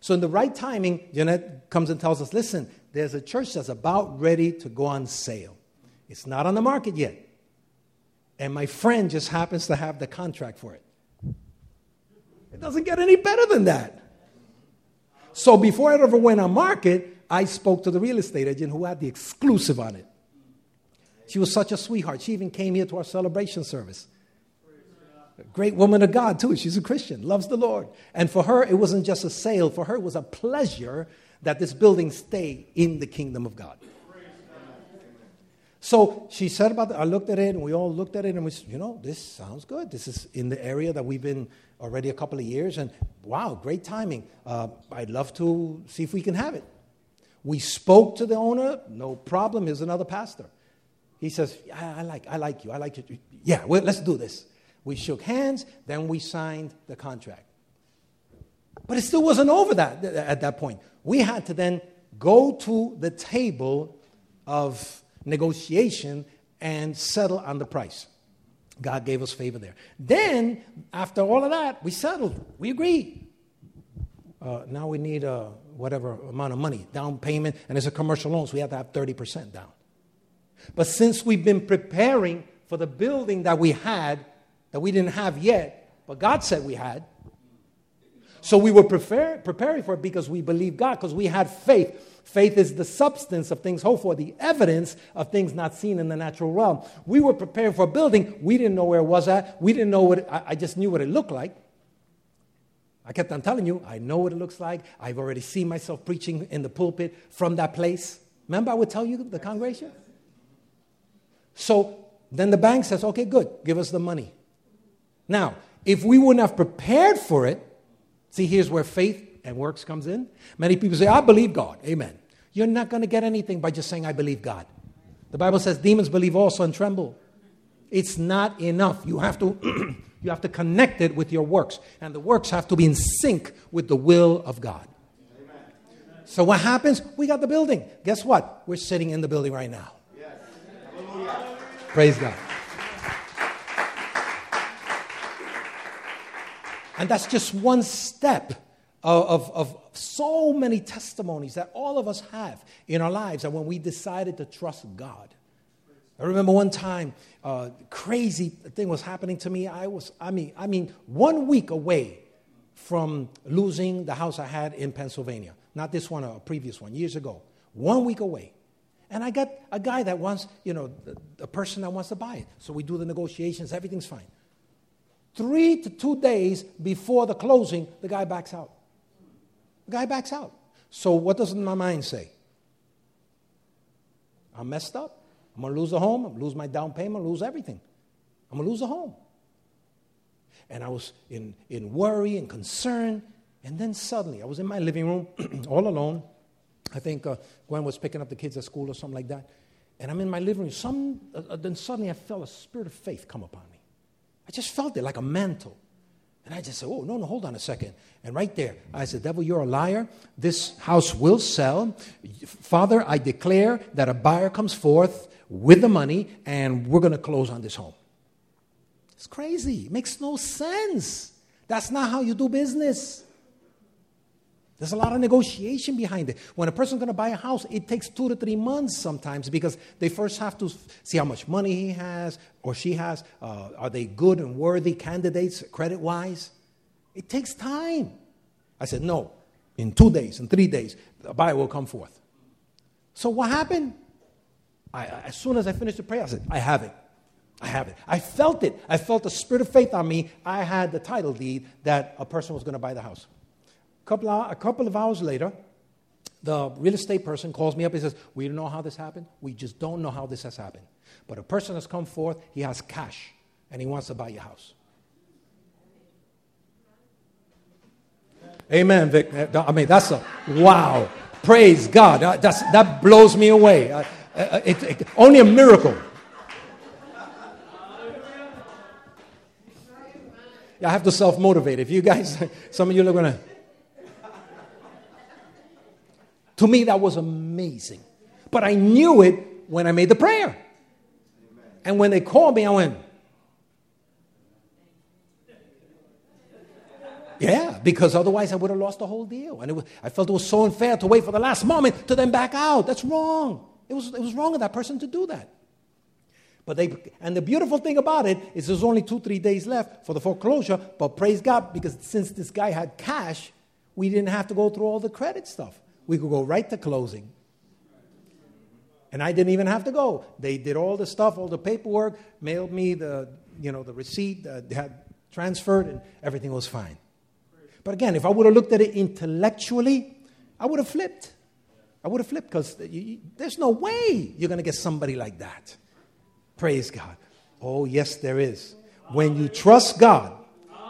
So in the right timing, Jeanette comes and tells us, listen, there's a church that's about ready to go on sale. It's not on the market yet. And my friend just happens to have the contract for it. It doesn't get any better than that. So before it ever went on market, I spoke to the real estate agent who had the exclusive on it. She was such a sweetheart. She even came here to our celebration service. A great woman of God, too. She's a Christian, loves the Lord. And for her, it wasn't just a sale, for her, it was a pleasure that this building stay in the kingdom of God. So she said about that. I looked at it, and we all looked at it, and we said, you know, this sounds good. This is in the area that we've been already a couple of years, and wow, great timing. Uh, I'd love to see if we can have it. We spoke to the owner, no problem. Here's another pastor. He says, I, I like, I like you. I like you. Yeah, well, let's do this. We shook hands, then we signed the contract. But it still wasn't over that at that point. We had to then go to the table of negotiation and settle on the price. God gave us favor there. Then, after all of that, we settled. We agreed. Uh, now we need a whatever amount of money, down payment, and it's a commercial loan, so we have to have 30% down. But since we've been preparing for the building that we had, that we didn't have yet, but God said we had, so we were prepare, preparing for it because we believed God, because we had faith. Faith is the substance of things hoped for, the evidence of things not seen in the natural realm. We were preparing for a building. We didn't know where it was at. We didn't know what it, I, I just knew what it looked like. I kept on telling you, I know what it looks like. I've already seen myself preaching in the pulpit from that place. Remember, I would tell you the congregation? So then the bank says, okay, good, give us the money. Now, if we wouldn't have prepared for it, see, here's where faith and works comes in. Many people say, I believe God. Amen. You're not going to get anything by just saying, I believe God. The Bible says demons believe also and tremble. It's not enough. You have to, [clears throat] you have to connect it with your works. And the works have to be in sync with the will of God. Amen. So what happens? We got the building. Guess what? We're sitting in the building right now. Yes. Praise God. And that's just one step of, of, so many testimonies that all of us have in our lives and when we decided to trust God. I remember one time, uh, crazy thing was happening to me. I was, I mean, I mean, one week away from losing the house I had in Pennsylvania. Not this one, a previous one, years ago. One week away. And I got a guy that wants, you know, a person that wants to buy it. So we do the negotiations, everything's fine. Three to two days before the closing, the guy backs out. Guy backs out. So what does my mind say? I'm messed up. I'm going to lose the home. I'm lose my down payment, lose everything. I'm going to lose the home. And I was in, in worry and concern. And then suddenly, I was in my living room [clears throat] all alone. I think uh, Gwen was picking up the kids at school or something like that. And I'm in my living room. Some, uh then suddenly I felt a spirit of faith come upon me. I just felt it like a mantle. And I just said, Oh, no, no, hold on a second. And right there, I said, Devil, you're a liar. This house will sell. Father, I declare that a buyer comes forth with the money and we're going to close on this home. It's crazy. It makes no sense. That's not how you do business. There's a lot of negotiation behind it. When a person's going to buy a house, it takes two to three months sometimes because they first have to see how much money he has or she has. Uh, are they good and worthy candidates credit wise? It takes time. I said, no. In two days, in three days, the buyer will come forth. So what happened? I, as soon as I finished the prayer, I said, I have it. I have it. I felt it. I felt the spirit of faith on me. I had the title deed that a person was going to buy the house. Couple, of, a couple of hours later, the real estate person calls me up and says, We don't know how this happened. We just don't know how this has happened. But a person has come forth, he has cash, and he wants to buy your house. Amen, Vic. I mean, that's a wow. Praise God. That's, that blows me away. Uh, uh, it, it, only a miracle. I have to self motivate. If you guys, [laughs] some of you are going to. To me, that was amazing. But I knew it when I made the prayer. And when they called me, I went, Yeah, because otherwise I would have lost the whole deal. And was, I felt it was so unfair to wait for the last moment to then back out. That's wrong. It was, it was wrong of that person to do that. But they, and the beautiful thing about it is there's only two, three days left for the foreclosure. But praise God, because since this guy had cash, we didn't have to go through all the credit stuff. We could go right to closing. And I didn't even have to go. They did all the stuff, all the paperwork, mailed me the, you know, the receipt, uh, had transferred, and everything was fine. But again, if I would have looked at it intellectually, I would have flipped. I would have flipped because there's no way you're going to get somebody like that. Praise God. Oh, yes, there is. When you trust God,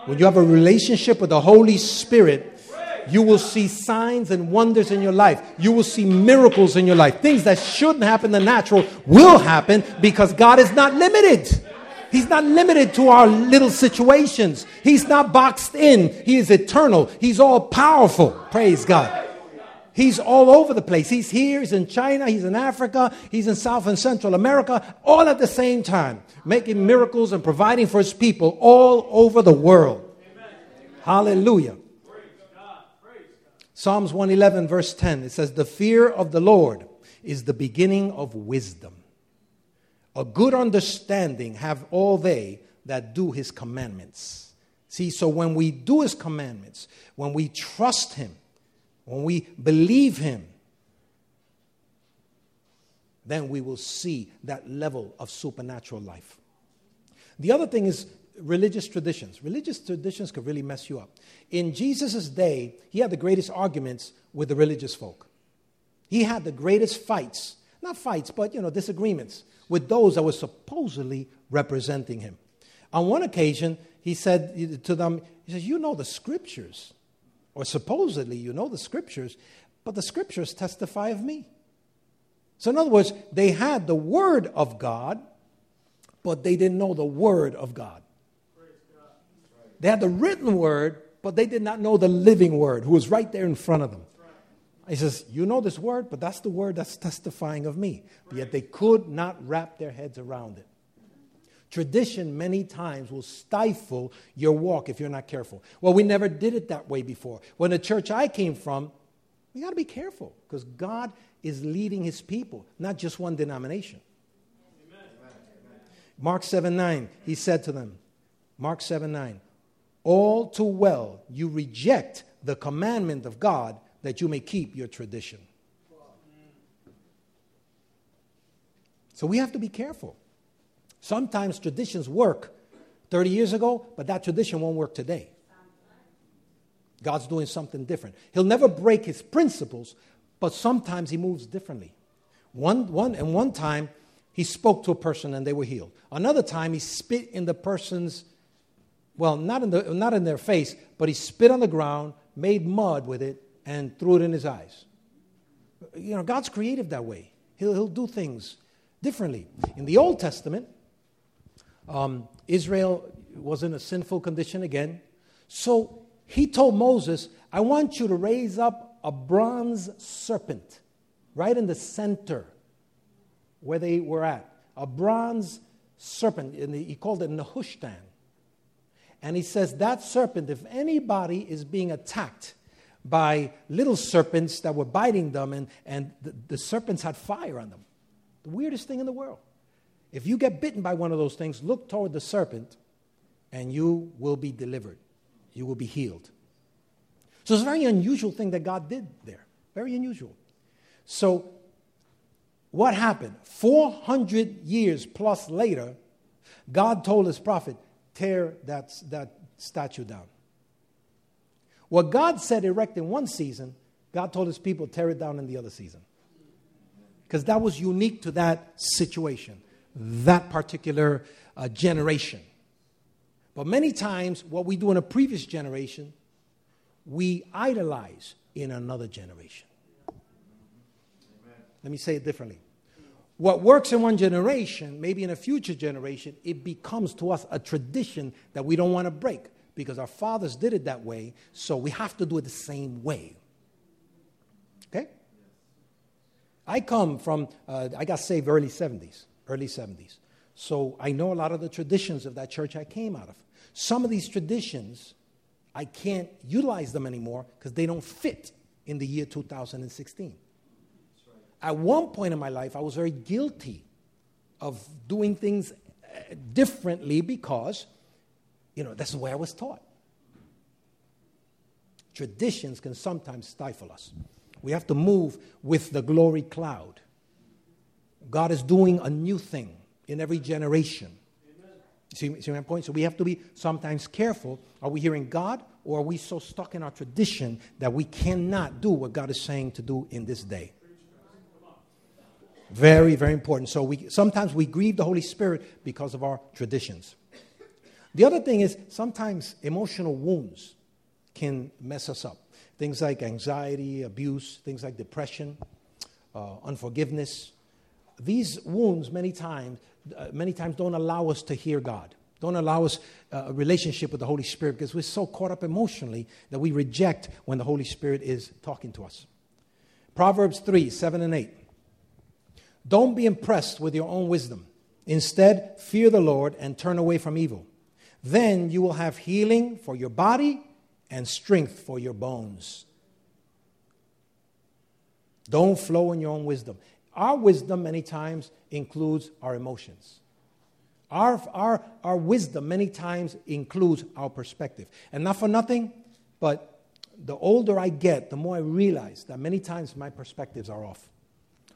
when you have a relationship with the Holy Spirit, you will see signs and wonders in your life. You will see miracles in your life. Things that shouldn't happen the natural will happen because God is not limited. He's not limited to our little situations. He's not boxed in. He is eternal. He's all powerful. Praise God. He's all over the place. He's here, he's in China, he's in Africa, he's in South and Central America, all at the same time, making miracles and providing for his people all over the world. Hallelujah. Psalms 111, verse 10, it says, The fear of the Lord is the beginning of wisdom. A good understanding have all they that do his commandments. See, so when we do his commandments, when we trust him, when we believe him, then we will see that level of supernatural life. The other thing is religious traditions. Religious traditions could really mess you up. In Jesus' day, he had the greatest arguments with the religious folk. He had the greatest fights, not fights, but you know, disagreements with those that were supposedly representing him. On one occasion, he said to them, he says, You know the scriptures, or supposedly you know the scriptures, but the scriptures testify of me. So, in other words, they had the word of God, but they didn't know the word of God. They had the written word, but they did not know the living word who was right there in front of them. He says, You know this word, but that's the word that's testifying of me. But yet they could not wrap their heads around it. Tradition, many times, will stifle your walk if you're not careful. Well, we never did it that way before. When the church I came from, we got to be careful because God is leading his people, not just one denomination. Amen. Mark 7 9, he said to them, Mark 7 9, all too well you reject the commandment of God that you may keep your tradition. So we have to be careful. Sometimes traditions work 30 years ago, but that tradition won't work today. God's doing something different. He'll never break his principles, but sometimes he moves differently. One, one, and one time, he spoke to a person and they were healed. Another time, he spit in the person's well, not in, the, not in their face, but he spit on the ground, made mud with it, and threw it in his eyes. You know, God's creative that way. He'll, he'll do things differently. In the Old Testament, um, Israel was in a sinful condition again. So he told Moses, I want you to raise up a bronze serpent right in the center where they were at. A bronze serpent. And he called it Nehushtan. And he says that serpent, if anybody is being attacked by little serpents that were biting them, and, and the, the serpents had fire on them, the weirdest thing in the world. If you get bitten by one of those things, look toward the serpent and you will be delivered. You will be healed. So it's a very unusual thing that God did there. Very unusual. So, what happened? 400 years plus later, God told his prophet, tear that, that statue down. What God said erect in one season, God told his people tear it down in the other season. Because that was unique to that situation, that particular uh, generation. But many times, what we do in a previous generation, we idolize in another generation. Amen. Let me say it differently what works in one generation, maybe in a future generation, it becomes to us a tradition that we don't want to break because our fathers did it that way, so we have to do it the same way. Okay? I come from, uh, I got saved early 70s, early 70s. So I know a lot of the traditions of that church I came out of. Some of these traditions, I can't utilize them anymore because they don't fit in the year 2016. At one point in my life, I was very guilty of doing things uh, differently because, you know, that's the way I was taught. Traditions can sometimes stifle us. We have to move with the glory cloud. God is doing a new thing in every generation. See, see my point? So we have to be sometimes careful. Are we hearing God or are we so stuck in our tradition that we cannot do what God is saying to do in this day? Very, very important. So we sometimes we grieve the Holy Spirit because of our traditions. The other thing is sometimes emotional wounds can mess us up. Things like anxiety, abuse, things like depression, uh, unforgiveness. These wounds many times, uh, many times don't allow us to hear God. Don't allow us uh, a relationship with the Holy Spirit because we're so caught up emotionally that we reject when the Holy Spirit is talking to us. Proverbs 3 7 and 8. Don't be impressed with your own wisdom. Instead, fear the Lord and turn away from evil. Then you will have healing for your body and strength for your bones. Don't flow in your own wisdom. Our wisdom, many times, includes our emotions. Our, our, our wisdom, many times, includes our perspective. And not for nothing, but the older I get, the more I realize that many times my perspectives are off.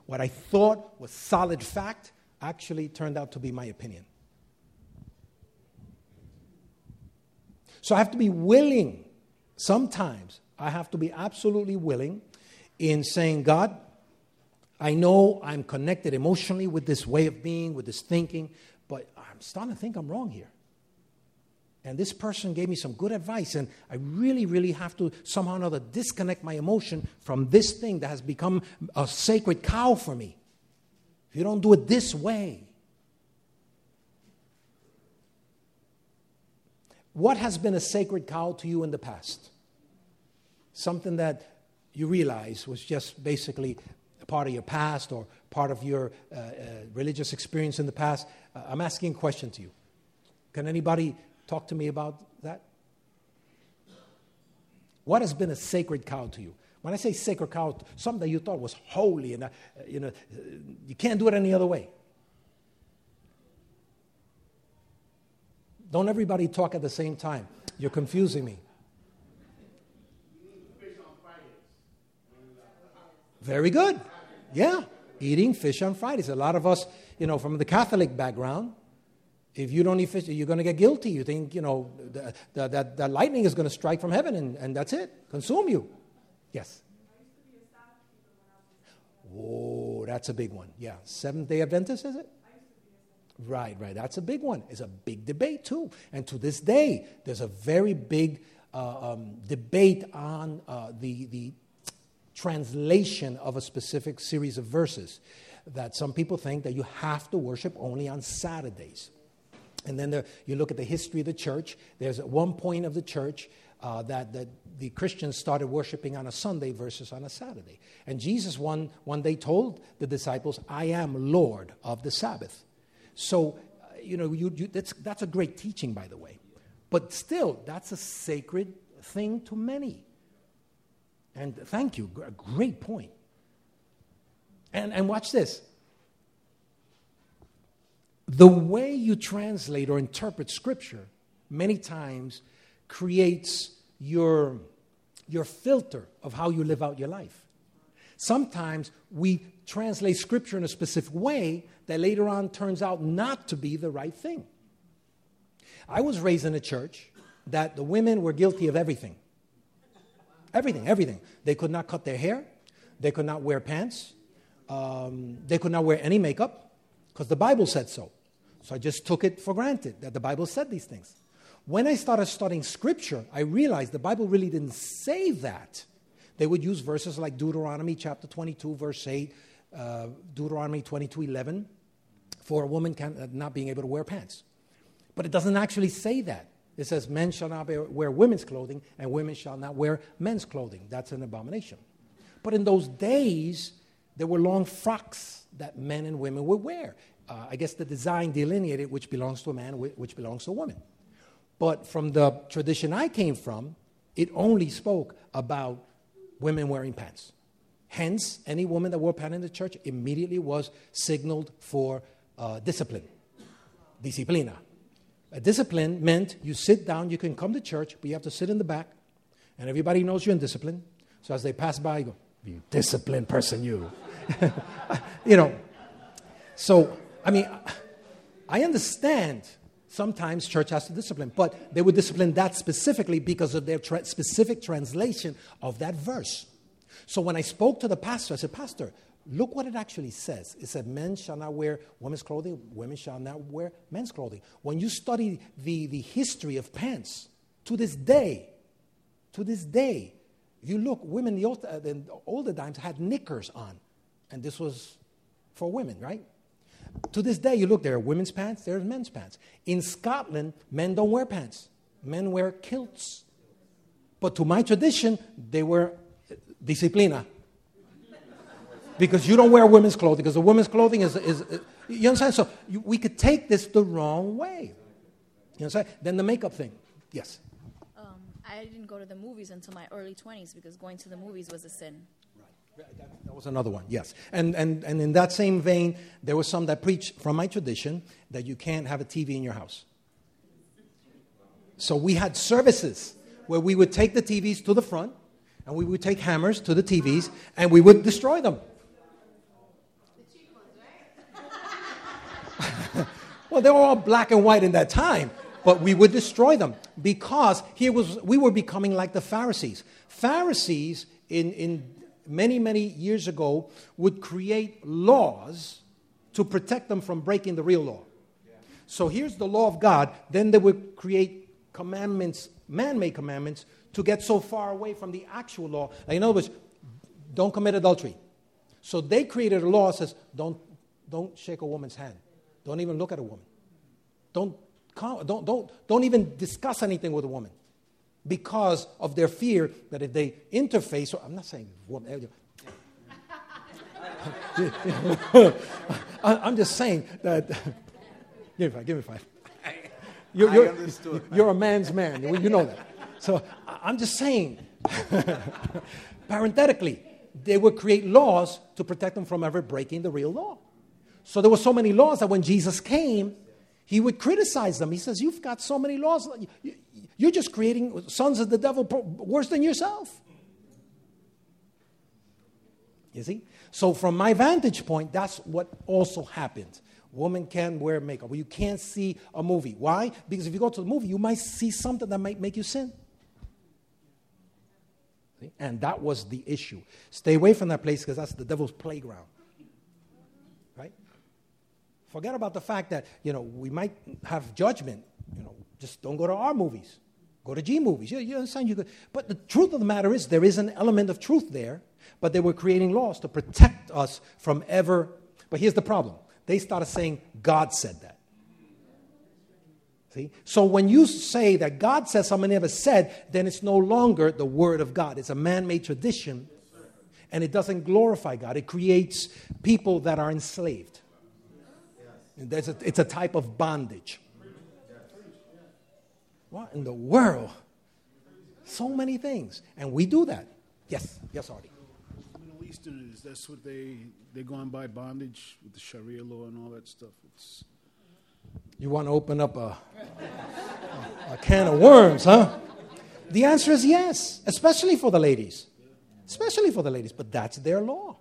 What I thought was solid fact actually turned out to be my opinion. So I have to be willing, sometimes, I have to be absolutely willing in saying, God, I know I'm connected emotionally with this way of being, with this thinking, but I'm starting to think I'm wrong here. And this person gave me some good advice, and I really, really have to somehow or another disconnect my emotion from this thing that has become a sacred cow for me. If you don't do it this way, What has been a sacred cow to you in the past? Something that you realize was just basically part of your past or part of your uh, uh, religious experience in the past. Uh, I'm asking a question to you. Can anybody talk to me about that? What has been a sacred cow to you? When I say sacred cow, something that you thought was holy and uh, you know you can't do it any other way. Don't everybody talk at the same time. You're confusing me. Very good. Yeah, eating fish on Fridays. A lot of us, you know, from the Catholic background, if you don't fish, you're going to get guilty. You think, you know, the, that, that lightning is going to strike from heaven and, and that's it, consume you. Yes. Oh, that's a big one. Yeah. Seventh day Adventist, is it? Right, right. That's a big one. It's a big debate, too. And to this day, there's a very big uh, um, debate on uh, the, the translation of a specific series of verses. That some people think that you have to worship only on Saturdays. And then there, you look at the history of the church. There's at one point of the church uh, that, that the Christians started worshiping on a Sunday versus on a Saturday. And Jesus one, one day told the disciples, I am Lord of the Sabbath. So, uh, you know, you, you, that's, that's a great teaching, by the way. But still, that's a sacred thing to many. And thank you, a great point. And, and watch this. The way you translate or interpret Scripture many times creates your, your filter of how you live out your life. Sometimes we translate Scripture in a specific way that later on turns out not to be the right thing. I was raised in a church that the women were guilty of everything. Everything, everything. They could not cut their hair, they could not wear pants, um, they could not wear any makeup because the Bible said so. So I just took it for granted that the Bible said these things. When I started studying scripture, I realized the Bible really didn't say that. They would use verses like Deuteronomy chapter 22, verse 8, uh, Deuteronomy 22, 11, for a woman can, uh, not being able to wear pants. But it doesn't actually say that. It says men shall not wear women's clothing and women shall not wear men's clothing. That's an abomination. But in those days, there were long frocks that men and women would wear. Uh, I guess the design delineated which belongs to a man, which belongs to a woman. But from the tradition I came from, it only spoke about women wearing pants. Hence, any woman that wore pants in the church immediately was signaled for uh, discipline. Disciplina. A discipline meant you sit down, you can come to church, but you have to sit in the back, and everybody knows you're in discipline. So as they pass by, you go, you disciplined person, you. [laughs] you know. So, I mean, I understand sometimes church has to discipline, but they would discipline that specifically because of their tra- specific translation of that verse. So when I spoke to the pastor, I said, Pastor, look what it actually says. It said, Men shall not wear women's clothing, women shall not wear men's clothing. When you study the, the history of pants, to this day, to this day, you look, women in the, old, uh, the older times had knickers on, and this was for women, right? To this day, you look, there are women's pants, there's men's pants. In Scotland, men don't wear pants, men wear kilts. But to my tradition, they were disciplina. Because you don't wear women's clothing, because the women's clothing is, is, is you understand? So you, we could take this the wrong way. You understand? Then the makeup thing. Yes.
Um, I didn't go to the movies until my early 20s because going to the movies was a sin.
That was another one, yes. And, and, and in that same vein, there was some that preached from my tradition that you can't have a TV in your house. So we had services where we would take the TVs to the front and we would take hammers to the TVs and we would destroy them. [laughs] well, they were all black and white in that time, but we would destroy them because here was we were becoming like the Pharisees. Pharisees in, in many, many years ago would create laws to protect them from breaking the real law. So here's the law of God. Then they would create commandments, man made commandments, to get so far away from the actual law. Like in other words, don't commit adultery. So they created a law that says don't, don't shake a woman's hand. Don't even look at a woman. Don't, don't, don't, don't even discuss anything with a woman because of their fear that if they interface, I'm not saying woman. [laughs] I'm just saying that. [laughs] give me five. Give me five. You're, you're, you're a man's man. You know that. So I'm just saying, [laughs] parenthetically, they would create laws to protect them from ever breaking the real law. So there were so many laws that when Jesus came, he would criticize them. He says, You've got so many laws. You're just creating sons of the devil worse than yourself. You see? So, from my vantage point, that's what also happened. Women can wear makeup. Well, you can't see a movie. Why? Because if you go to the movie, you might see something that might make you sin. See? And that was the issue. Stay away from that place because that's the devil's playground. Right? Forget about the fact that, you know, we might have judgment. You know, just don't go to our movies. Go to G movies. You, you understand? You could, but the truth of the matter is, there is an element of truth there, but they were creating laws to protect us from ever. But here's the problem they started saying, God said that. See? So when you say that God says something never said, then it's no longer the word of God. It's a man made tradition, and it doesn't glorify God. It creates people that are enslaved. A, it's a type of bondage. What in the world? So many things. And we do that. Yes, yes, Artie.
Middle Easterners, that's what they, they're going by bondage with the Sharia law and all that stuff. It's,
you want to open up a, a, a can of worms, huh? The answer is yes, especially for the ladies. Especially for the ladies, but that's their law.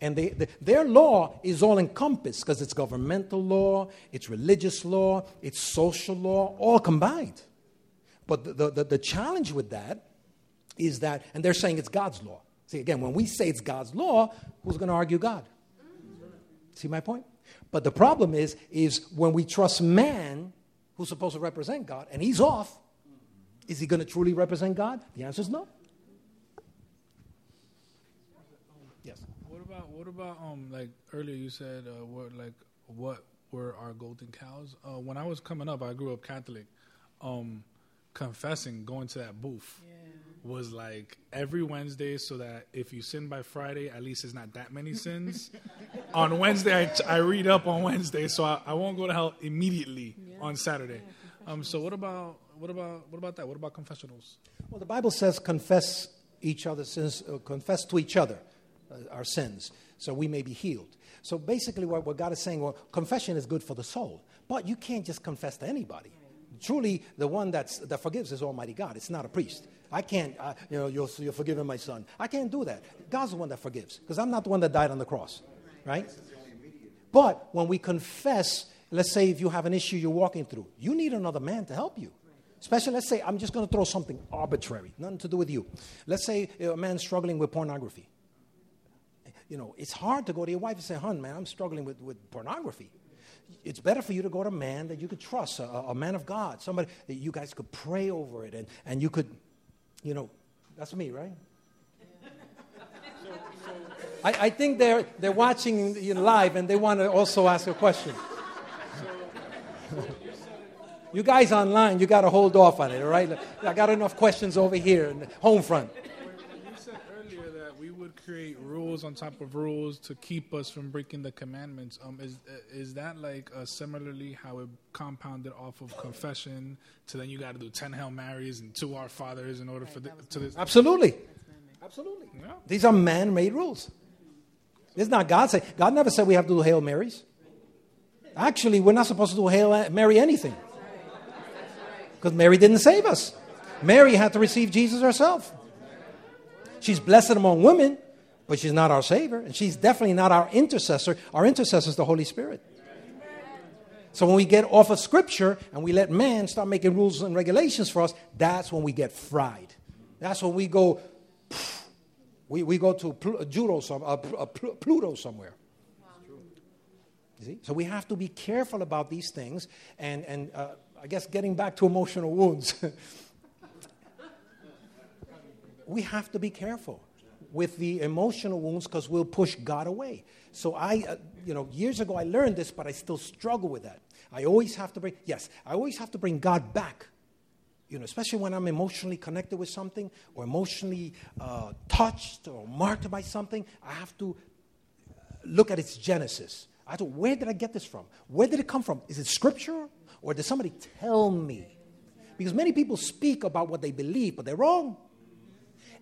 And they, they, their law is all encompassed because it's governmental law, it's religious law, it's social law, all combined. But the, the, the challenge with that is that, and they're saying it's God's law. See, again, when we say it's God's law, who's going to argue God? See my point? But the problem is, is when we trust man, who's supposed to represent God, and he's off, is he going to truly represent God? The answer is no. Yes.
What about what about um like earlier you said uh, what like what were our golden cows? Uh, when I was coming up, I grew up Catholic. Um, confessing, going to that booth yeah. was like every Wednesday, so that if you sin by Friday, at least it's not that many [laughs] sins. on Wednesday, I, I, read up on Wednesday, so I, I won't go to hell immediately yeah. on Saturday. Yeah, um, so what about what about what about that? What about confessionals?
Well, the Bible says confess each other's sins, uh, confess to each other uh, our sins, so we may be healed. So basically, what, what God is saying, well, confession is good for the soul, but you can't just confess to anybody truly the one that's, that forgives is Almighty God. It's not a priest. I can't, you know, you're, you're forgiving my son. I can't do that. God's the one that forgives because I'm not the one that died on the cross, right? But when we confess, let's say if you have an issue you're walking through, you need another man to help you. Especially, let's say, I'm just going to throw something arbitrary, nothing to do with you. Let's say a man's struggling with pornography. You know, it's hard to go to your wife and say, hon, man, I'm struggling with, with pornography. It's better for you to go to a man that you could trust, a, a man of God, somebody that you guys could pray over it and, and you could, you know, that's me, right? I, I think they're, they're watching you live and they want to also ask a question. You guys online, you got to hold off on it, all right? I got enough questions over here in the home front.
You said earlier that we would create rules on top of rules to keep us from breaking the commandments. Um, is is that like uh, similarly how it compounded off of confession to then you got to do ten Hail Marys and two Our Fathers in order for the, to this?
Absolutely. Absolutely.
Yeah.
These are man made rules. It's not God saying. God never said we have to do Hail Marys. Actually, we're not supposed to do Hail Mary anything. Because Mary didn't save us. Mary had to receive Jesus herself. She's blessed among women, but she's not our Savior. And she's definitely not our intercessor. Our intercessor is the Holy Spirit. So when we get off of Scripture and we let man start making rules and regulations for us, that's when we get fried. That's when we go, we, we go to Pl- judo some, uh, uh, Pl- Pluto somewhere. You see? So we have to be careful about these things. And, and uh, I guess getting back to emotional wounds, [laughs] we have to be careful with the emotional wounds because we'll push God away. So I, uh, you know, years ago I learned this, but I still struggle with that. I always have to bring, yes, I always have to bring God back. You know, especially when I'm emotionally connected with something or emotionally uh, touched or marked by something, I have to look at its genesis. I thought, where did I get this from? Where did it come from? Is it scripture or did somebody tell me? Because many people speak about what they believe, but they're wrong.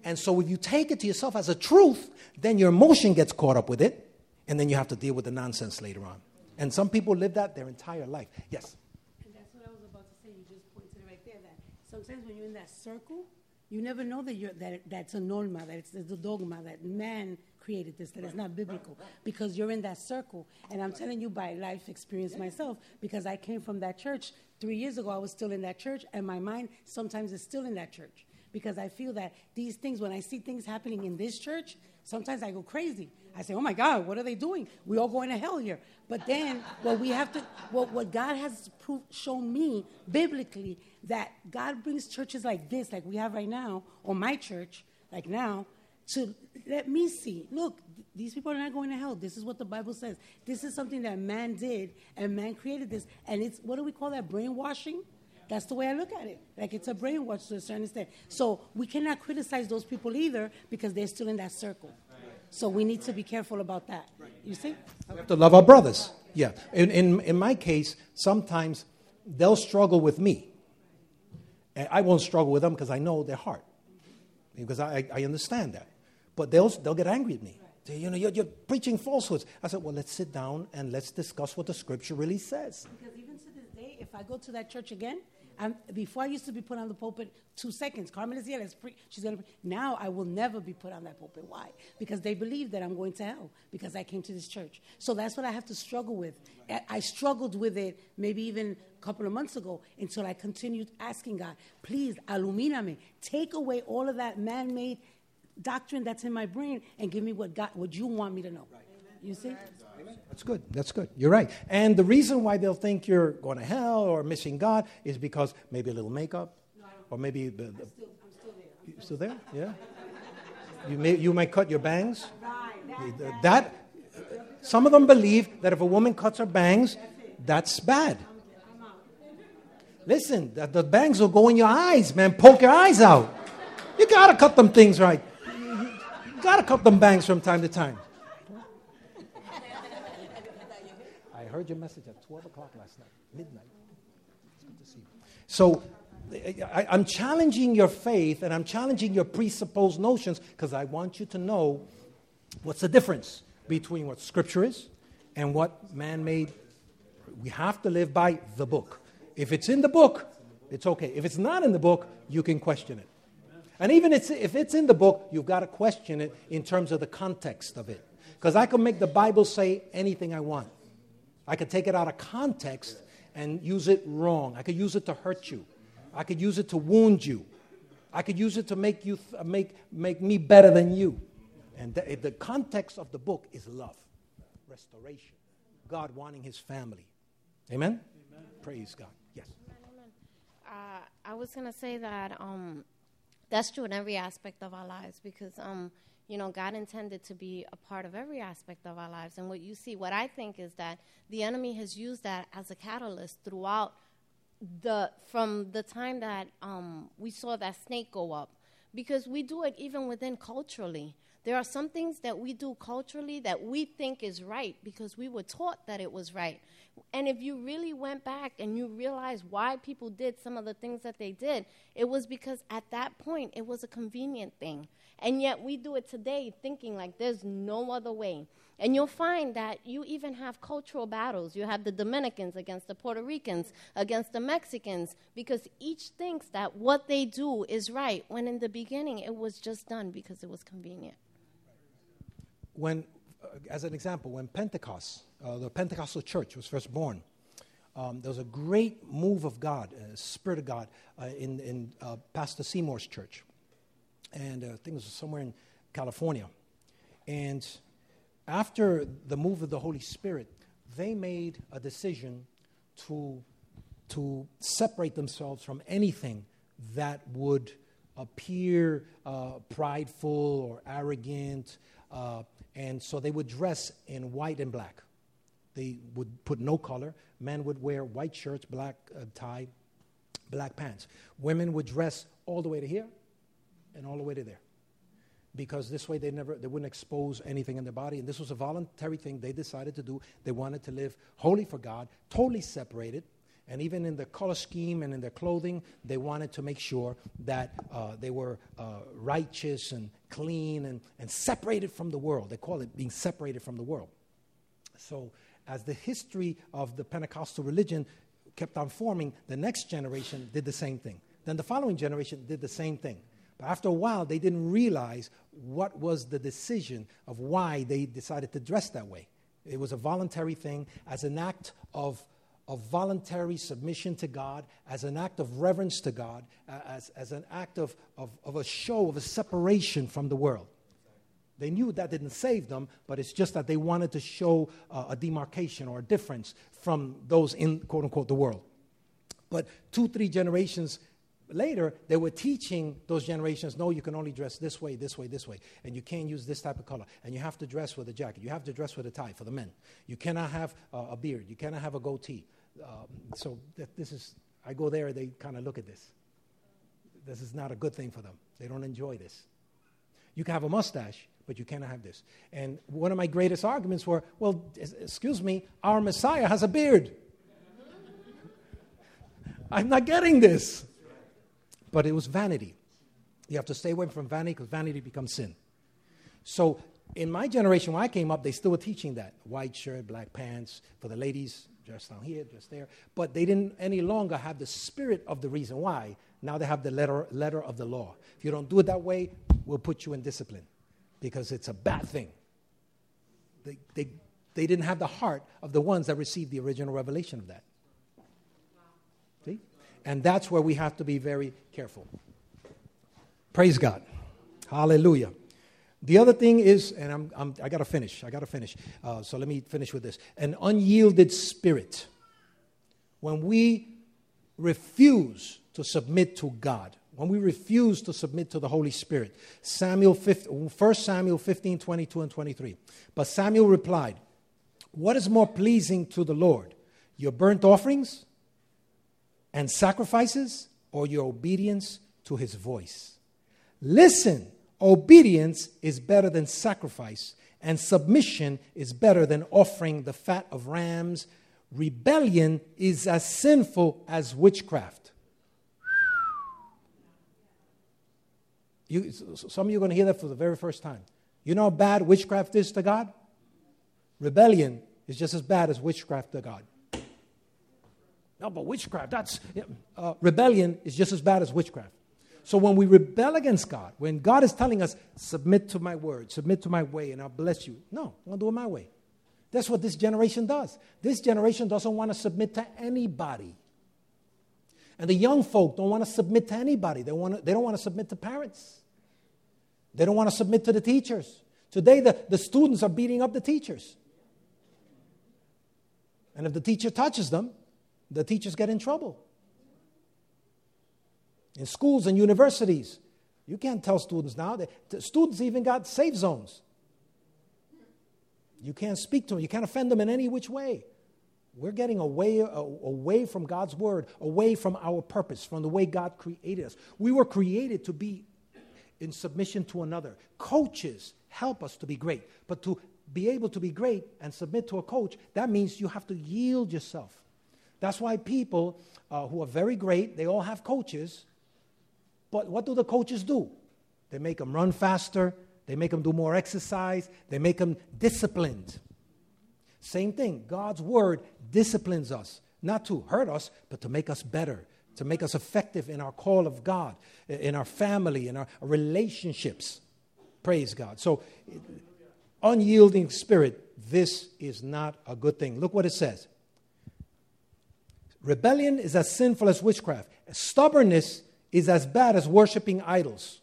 And so if you take it to yourself as a truth, then your emotion gets caught up with it, and then you have to deal with the nonsense later on. And some people live that their entire life. Yes.
And that's what I was about to say. You just pointed it right there. That sometimes when you're in that circle, you never know that you're that that's a norma, that it's, a dogma, that man created this, that it's not biblical, because you're in that circle. And I'm telling you by life experience myself, because I came from that church three years ago. I was still in that church, and my mind sometimes is still in that church because I feel that these things, when I see things happening in this church, sometimes I go crazy. I say, "Oh my God, what are they doing? We all going to hell here." But then, what we have to, what, what God has proved, shown me biblically, that God brings churches like this, like we have right now, or my church, like now, to let me see. Look, these people are not going to hell. This is what the Bible says. This is something that man did, and man created this, and it's what do we call that? Brainwashing. That's the way I look at it. Like it's a brainwash to a certain extent. So we cannot criticize those people either because they're still in that circle. So we need to be careful about that. You see?
We have to love our brothers. Yeah. In, in, in my case, sometimes they'll struggle with me. And I won't struggle with them because I know their heart. Because I, I understand that. But they'll, they'll get angry at me. Say, you know, you're, you're preaching falsehoods. I said, well, let's sit down and let's discuss what the scripture really says.
Because even to this day, if I go to that church again, I'm, before I used to be put on the pulpit two seconds. Carmen is here. Let's pre- she's gonna. Pre- now I will never be put on that pulpit. Why? Because they believe that I'm going to hell because I came to this church. So that's what I have to struggle with. I, struggled with it maybe even a couple of months ago until I continued asking God, please, illuminame, take away all of that man-made doctrine that's in my brain and give me what God, what you want me to know. You see?
That's good. That's good. You're right. And the reason why they'll think you're going to hell or missing God is because maybe a little makeup, or maybe the, the,
Still, I'm still there.
you still there. Yeah. You may you may cut your bangs.
Right. That,
That some of them believe that if a woman cuts her bangs, that's bad. Listen, the, the bangs will go in your eyes, man. Poke your eyes out. You gotta cut them things right. You gotta cut them bangs from time to time. I heard your message at 12 o'clock last night, midnight. It's good to see you. So I, I'm challenging your faith and I'm challenging your presupposed notions because I want you to know what's the difference between what Scripture is and what man made. We have to live by the book. If it's in the book, it's okay. If it's not in the book, you can question it. And even if it's in the book, you've got to question it in terms of the context of it. Because I can make the Bible say anything I want. I could take it out of context and use it wrong. I could use it to hurt you. I could use it to wound you. I could use it to make you th- make make me better than you. And the, the context of the book is love, restoration, God wanting His family. Amen. Amen. Praise God. Yes.
Uh, I was gonna say that um, that's true in every aspect of our lives because um, you know God intended to be a part of every aspect of our lives. And what you see, what I think is that the enemy has used that as a catalyst throughout the from the time that um, we saw that snake go up, because we do it even within culturally. There are some things that we do culturally that we think is right because we were taught that it was right. And if you really went back and you realized why people did some of the things that they did, it was because at that point it was a convenient thing. And yet we do it today thinking like there's no other way. And you'll find that you even have cultural battles. You have the Dominicans against the Puerto Ricans, against the Mexicans, because each thinks that what they do is right, when in the beginning it was just done because it was convenient.
When, uh, as an example, when Pentecost, uh, the Pentecostal church was first born, um, there was a great move of God, uh, Spirit of God, uh, in, in uh, Pastor Seymour's church. And uh, I think it was somewhere in California. And after the move of the Holy Spirit, they made a decision to, to separate themselves from anything that would appear uh, prideful or arrogant. Uh, and so they would dress in white and black. They would put no color. Men would wear white shirts, black uh, tie, black pants. Women would dress all the way to here and all the way to there. Because this way they never they wouldn't expose anything in their body. And this was a voluntary thing they decided to do. They wanted to live holy for god totally separated. And even in the color scheme and in their clothing they wanted to make sure that uh, they were uh, righteous and clean and, and separated from the world. They call it being separated from the world. So as the history of the pentecostal religion kept on forming the next generation did the same thing. Then the following generation did the same thing but after a while, they didn't realize what was the decision of why they decided to dress that way. It was a voluntary thing as an act of, of voluntary submission to God, as an act of reverence to God, as, as an act of, of, of a show of a separation from the world. They knew that didn't save them, but it's just that they wanted to show uh, a demarcation or a difference from those in quote unquote the world. But two, three generations later, they were teaching those generations no, you can only dress this way, this way, this way. And you can't use this type of color. And you have to dress with a jacket. You have to dress with a tie for the men. You cannot have uh, a beard. You cannot have a goatee. Um, so this is, I go there, they kind of look at this. This is not a good thing for them. They don't enjoy this. You can have a mustache, but you cannot have this. And one of my greatest arguments were well, excuse me, our Messiah has a beard. [laughs] I'm not getting this. But it was vanity. You have to stay away from vanity because vanity becomes sin. So in my generation, when I came up, they still were teaching that white shirt, black pants for the ladies, just down here, just there. But they didn't any longer have the spirit of the reason why. Now they have the letter, letter of the law. If you don't do it that way, we'll put you in discipline because it's a bad thing. They, they, they didn't have the heart of the ones that received the original revelation of that. And that's where we have to be very careful. Praise God. Hallelujah. The other thing is, and I'm, I'm i got to finish. I got to finish. Uh, so let me finish with this. An unyielded spirit. When we refuse to submit to God, when we refuse to submit to the Holy Spirit. Samuel 15, 1 Samuel 15, 22 and 23. But Samuel replied, What is more pleasing to the Lord, your burnt offerings and sacrifices or your obedience to his voice. Listen, obedience is better than sacrifice, and submission is better than offering the fat of rams. Rebellion is as sinful as witchcraft. You, some of you are going to hear that for the very first time. You know how bad witchcraft is to God? Rebellion is just as bad as witchcraft to God. No, but witchcraft, that's uh, rebellion is just as bad as witchcraft. So when we rebel against God, when God is telling us, submit to my word, submit to my way, and I'll bless you. No, I'm going to do it my way. That's what this generation does. This generation doesn't want to submit to anybody. And the young folk don't want to submit to anybody. They, want to, they don't want to submit to parents. They don't want to submit to the teachers. Today, the, the students are beating up the teachers. And if the teacher touches them, the teachers get in trouble. In schools and universities, you can't tell students now. That, students even got safe zones. You can't speak to them, you can't offend them in any which way. We're getting away, away from God's word, away from our purpose, from the way God created us. We were created to be in submission to another. Coaches help us to be great, but to be able to be great and submit to a coach, that means you have to yield yourself. That's why people uh, who are very great, they all have coaches, but what do the coaches do? They make them run faster, they make them do more exercise, they make them disciplined. Same thing, God's word disciplines us, not to hurt us, but to make us better, to make us effective in our call of God, in our family, in our relationships. Praise God. So, unyielding spirit, this is not a good thing. Look what it says. Rebellion is as sinful as witchcraft. Stubbornness is as bad as worshiping idols.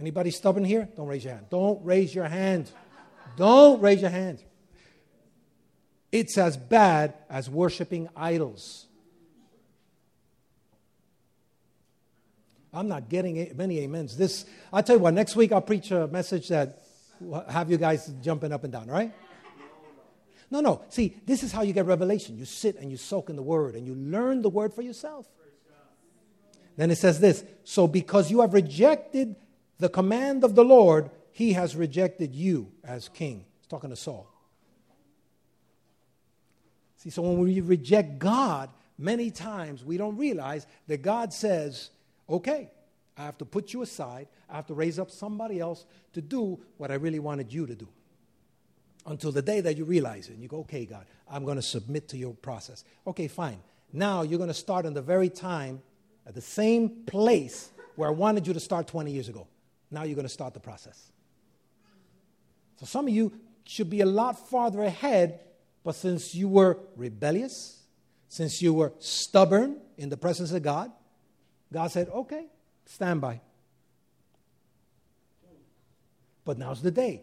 Anybody stubborn here? Don't raise your hand. Don't raise your hand. Don't raise your hand. It's as bad as worshiping idols. I'm not getting many amens. This, I'll tell you what, next week I'll preach a message that will have you guys jumping up and down, right? No, no. See, this is how you get revelation. You sit and you soak in the word and you learn the word for yourself. Then it says this So because you have rejected the command of the Lord, he has rejected you as king. He's talking to Saul. See, so when we reject God, many times we don't realize that God says, okay, I have to put you aside. I have to raise up somebody else to do what I really wanted you to do. Until the day that you realize it and you go, okay, God, I'm going to submit to your process. Okay, fine. Now you're going to start in the very time, at the same place where I wanted you to start 20 years ago. Now you're going to start the process. So some of you should be a lot farther ahead but since you were rebellious, since you were stubborn in the presence of God, God said, okay, stand by. But now's the day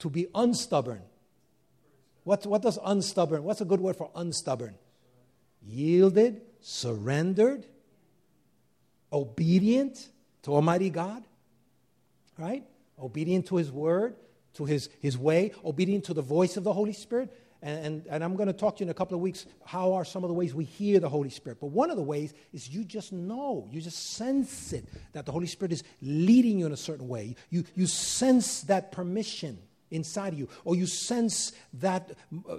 to be unstubborn. What, what does unstubborn, what's a good word for unstubborn? Yielded, surrendered, obedient to Almighty God, right? Obedient to His word, to His, his way, obedient to the voice of the Holy Spirit. And, and, and, I'm going to talk to you in a couple of weeks how are some of the ways we hear the Holy Spirit. But one of the ways is you just know, you just sense it, that the Holy Spirit is leading you in a certain way. You, you sense that permission inside of you, or you sense that,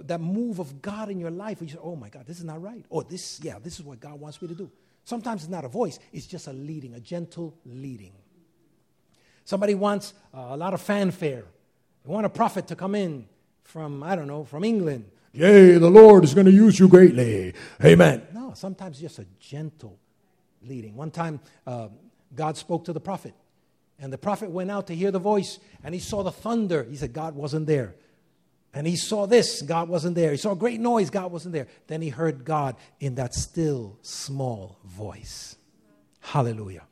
that move of God in your life. And you say, oh my God, this is not right. Or this, yeah, this is what God wants me to do. Sometimes it's not a voice, it's just a leading, a gentle leading. Somebody wants uh, a lot of fanfare. They want a prophet to come in from, I don't know, from England. Yay, the Lord is going to use you greatly. Amen. No, sometimes just a gentle leading. One time, uh, God spoke to the prophet, and the prophet went out to hear the voice, and he saw the thunder. He said, God wasn't there. And he saw this, God wasn't there. He saw a great noise, God wasn't there. Then he heard God in that still, small voice. Hallelujah.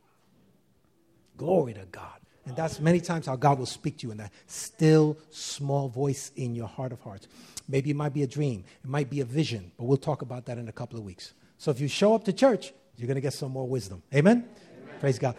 Glory to God. And that's many times how God will speak to you in that still small voice in your heart of hearts. Maybe it might be a dream, it might be a vision, but we'll talk about that in a couple of weeks. So if you show up to church, you're going to get some more wisdom. Amen? Amen. Praise God.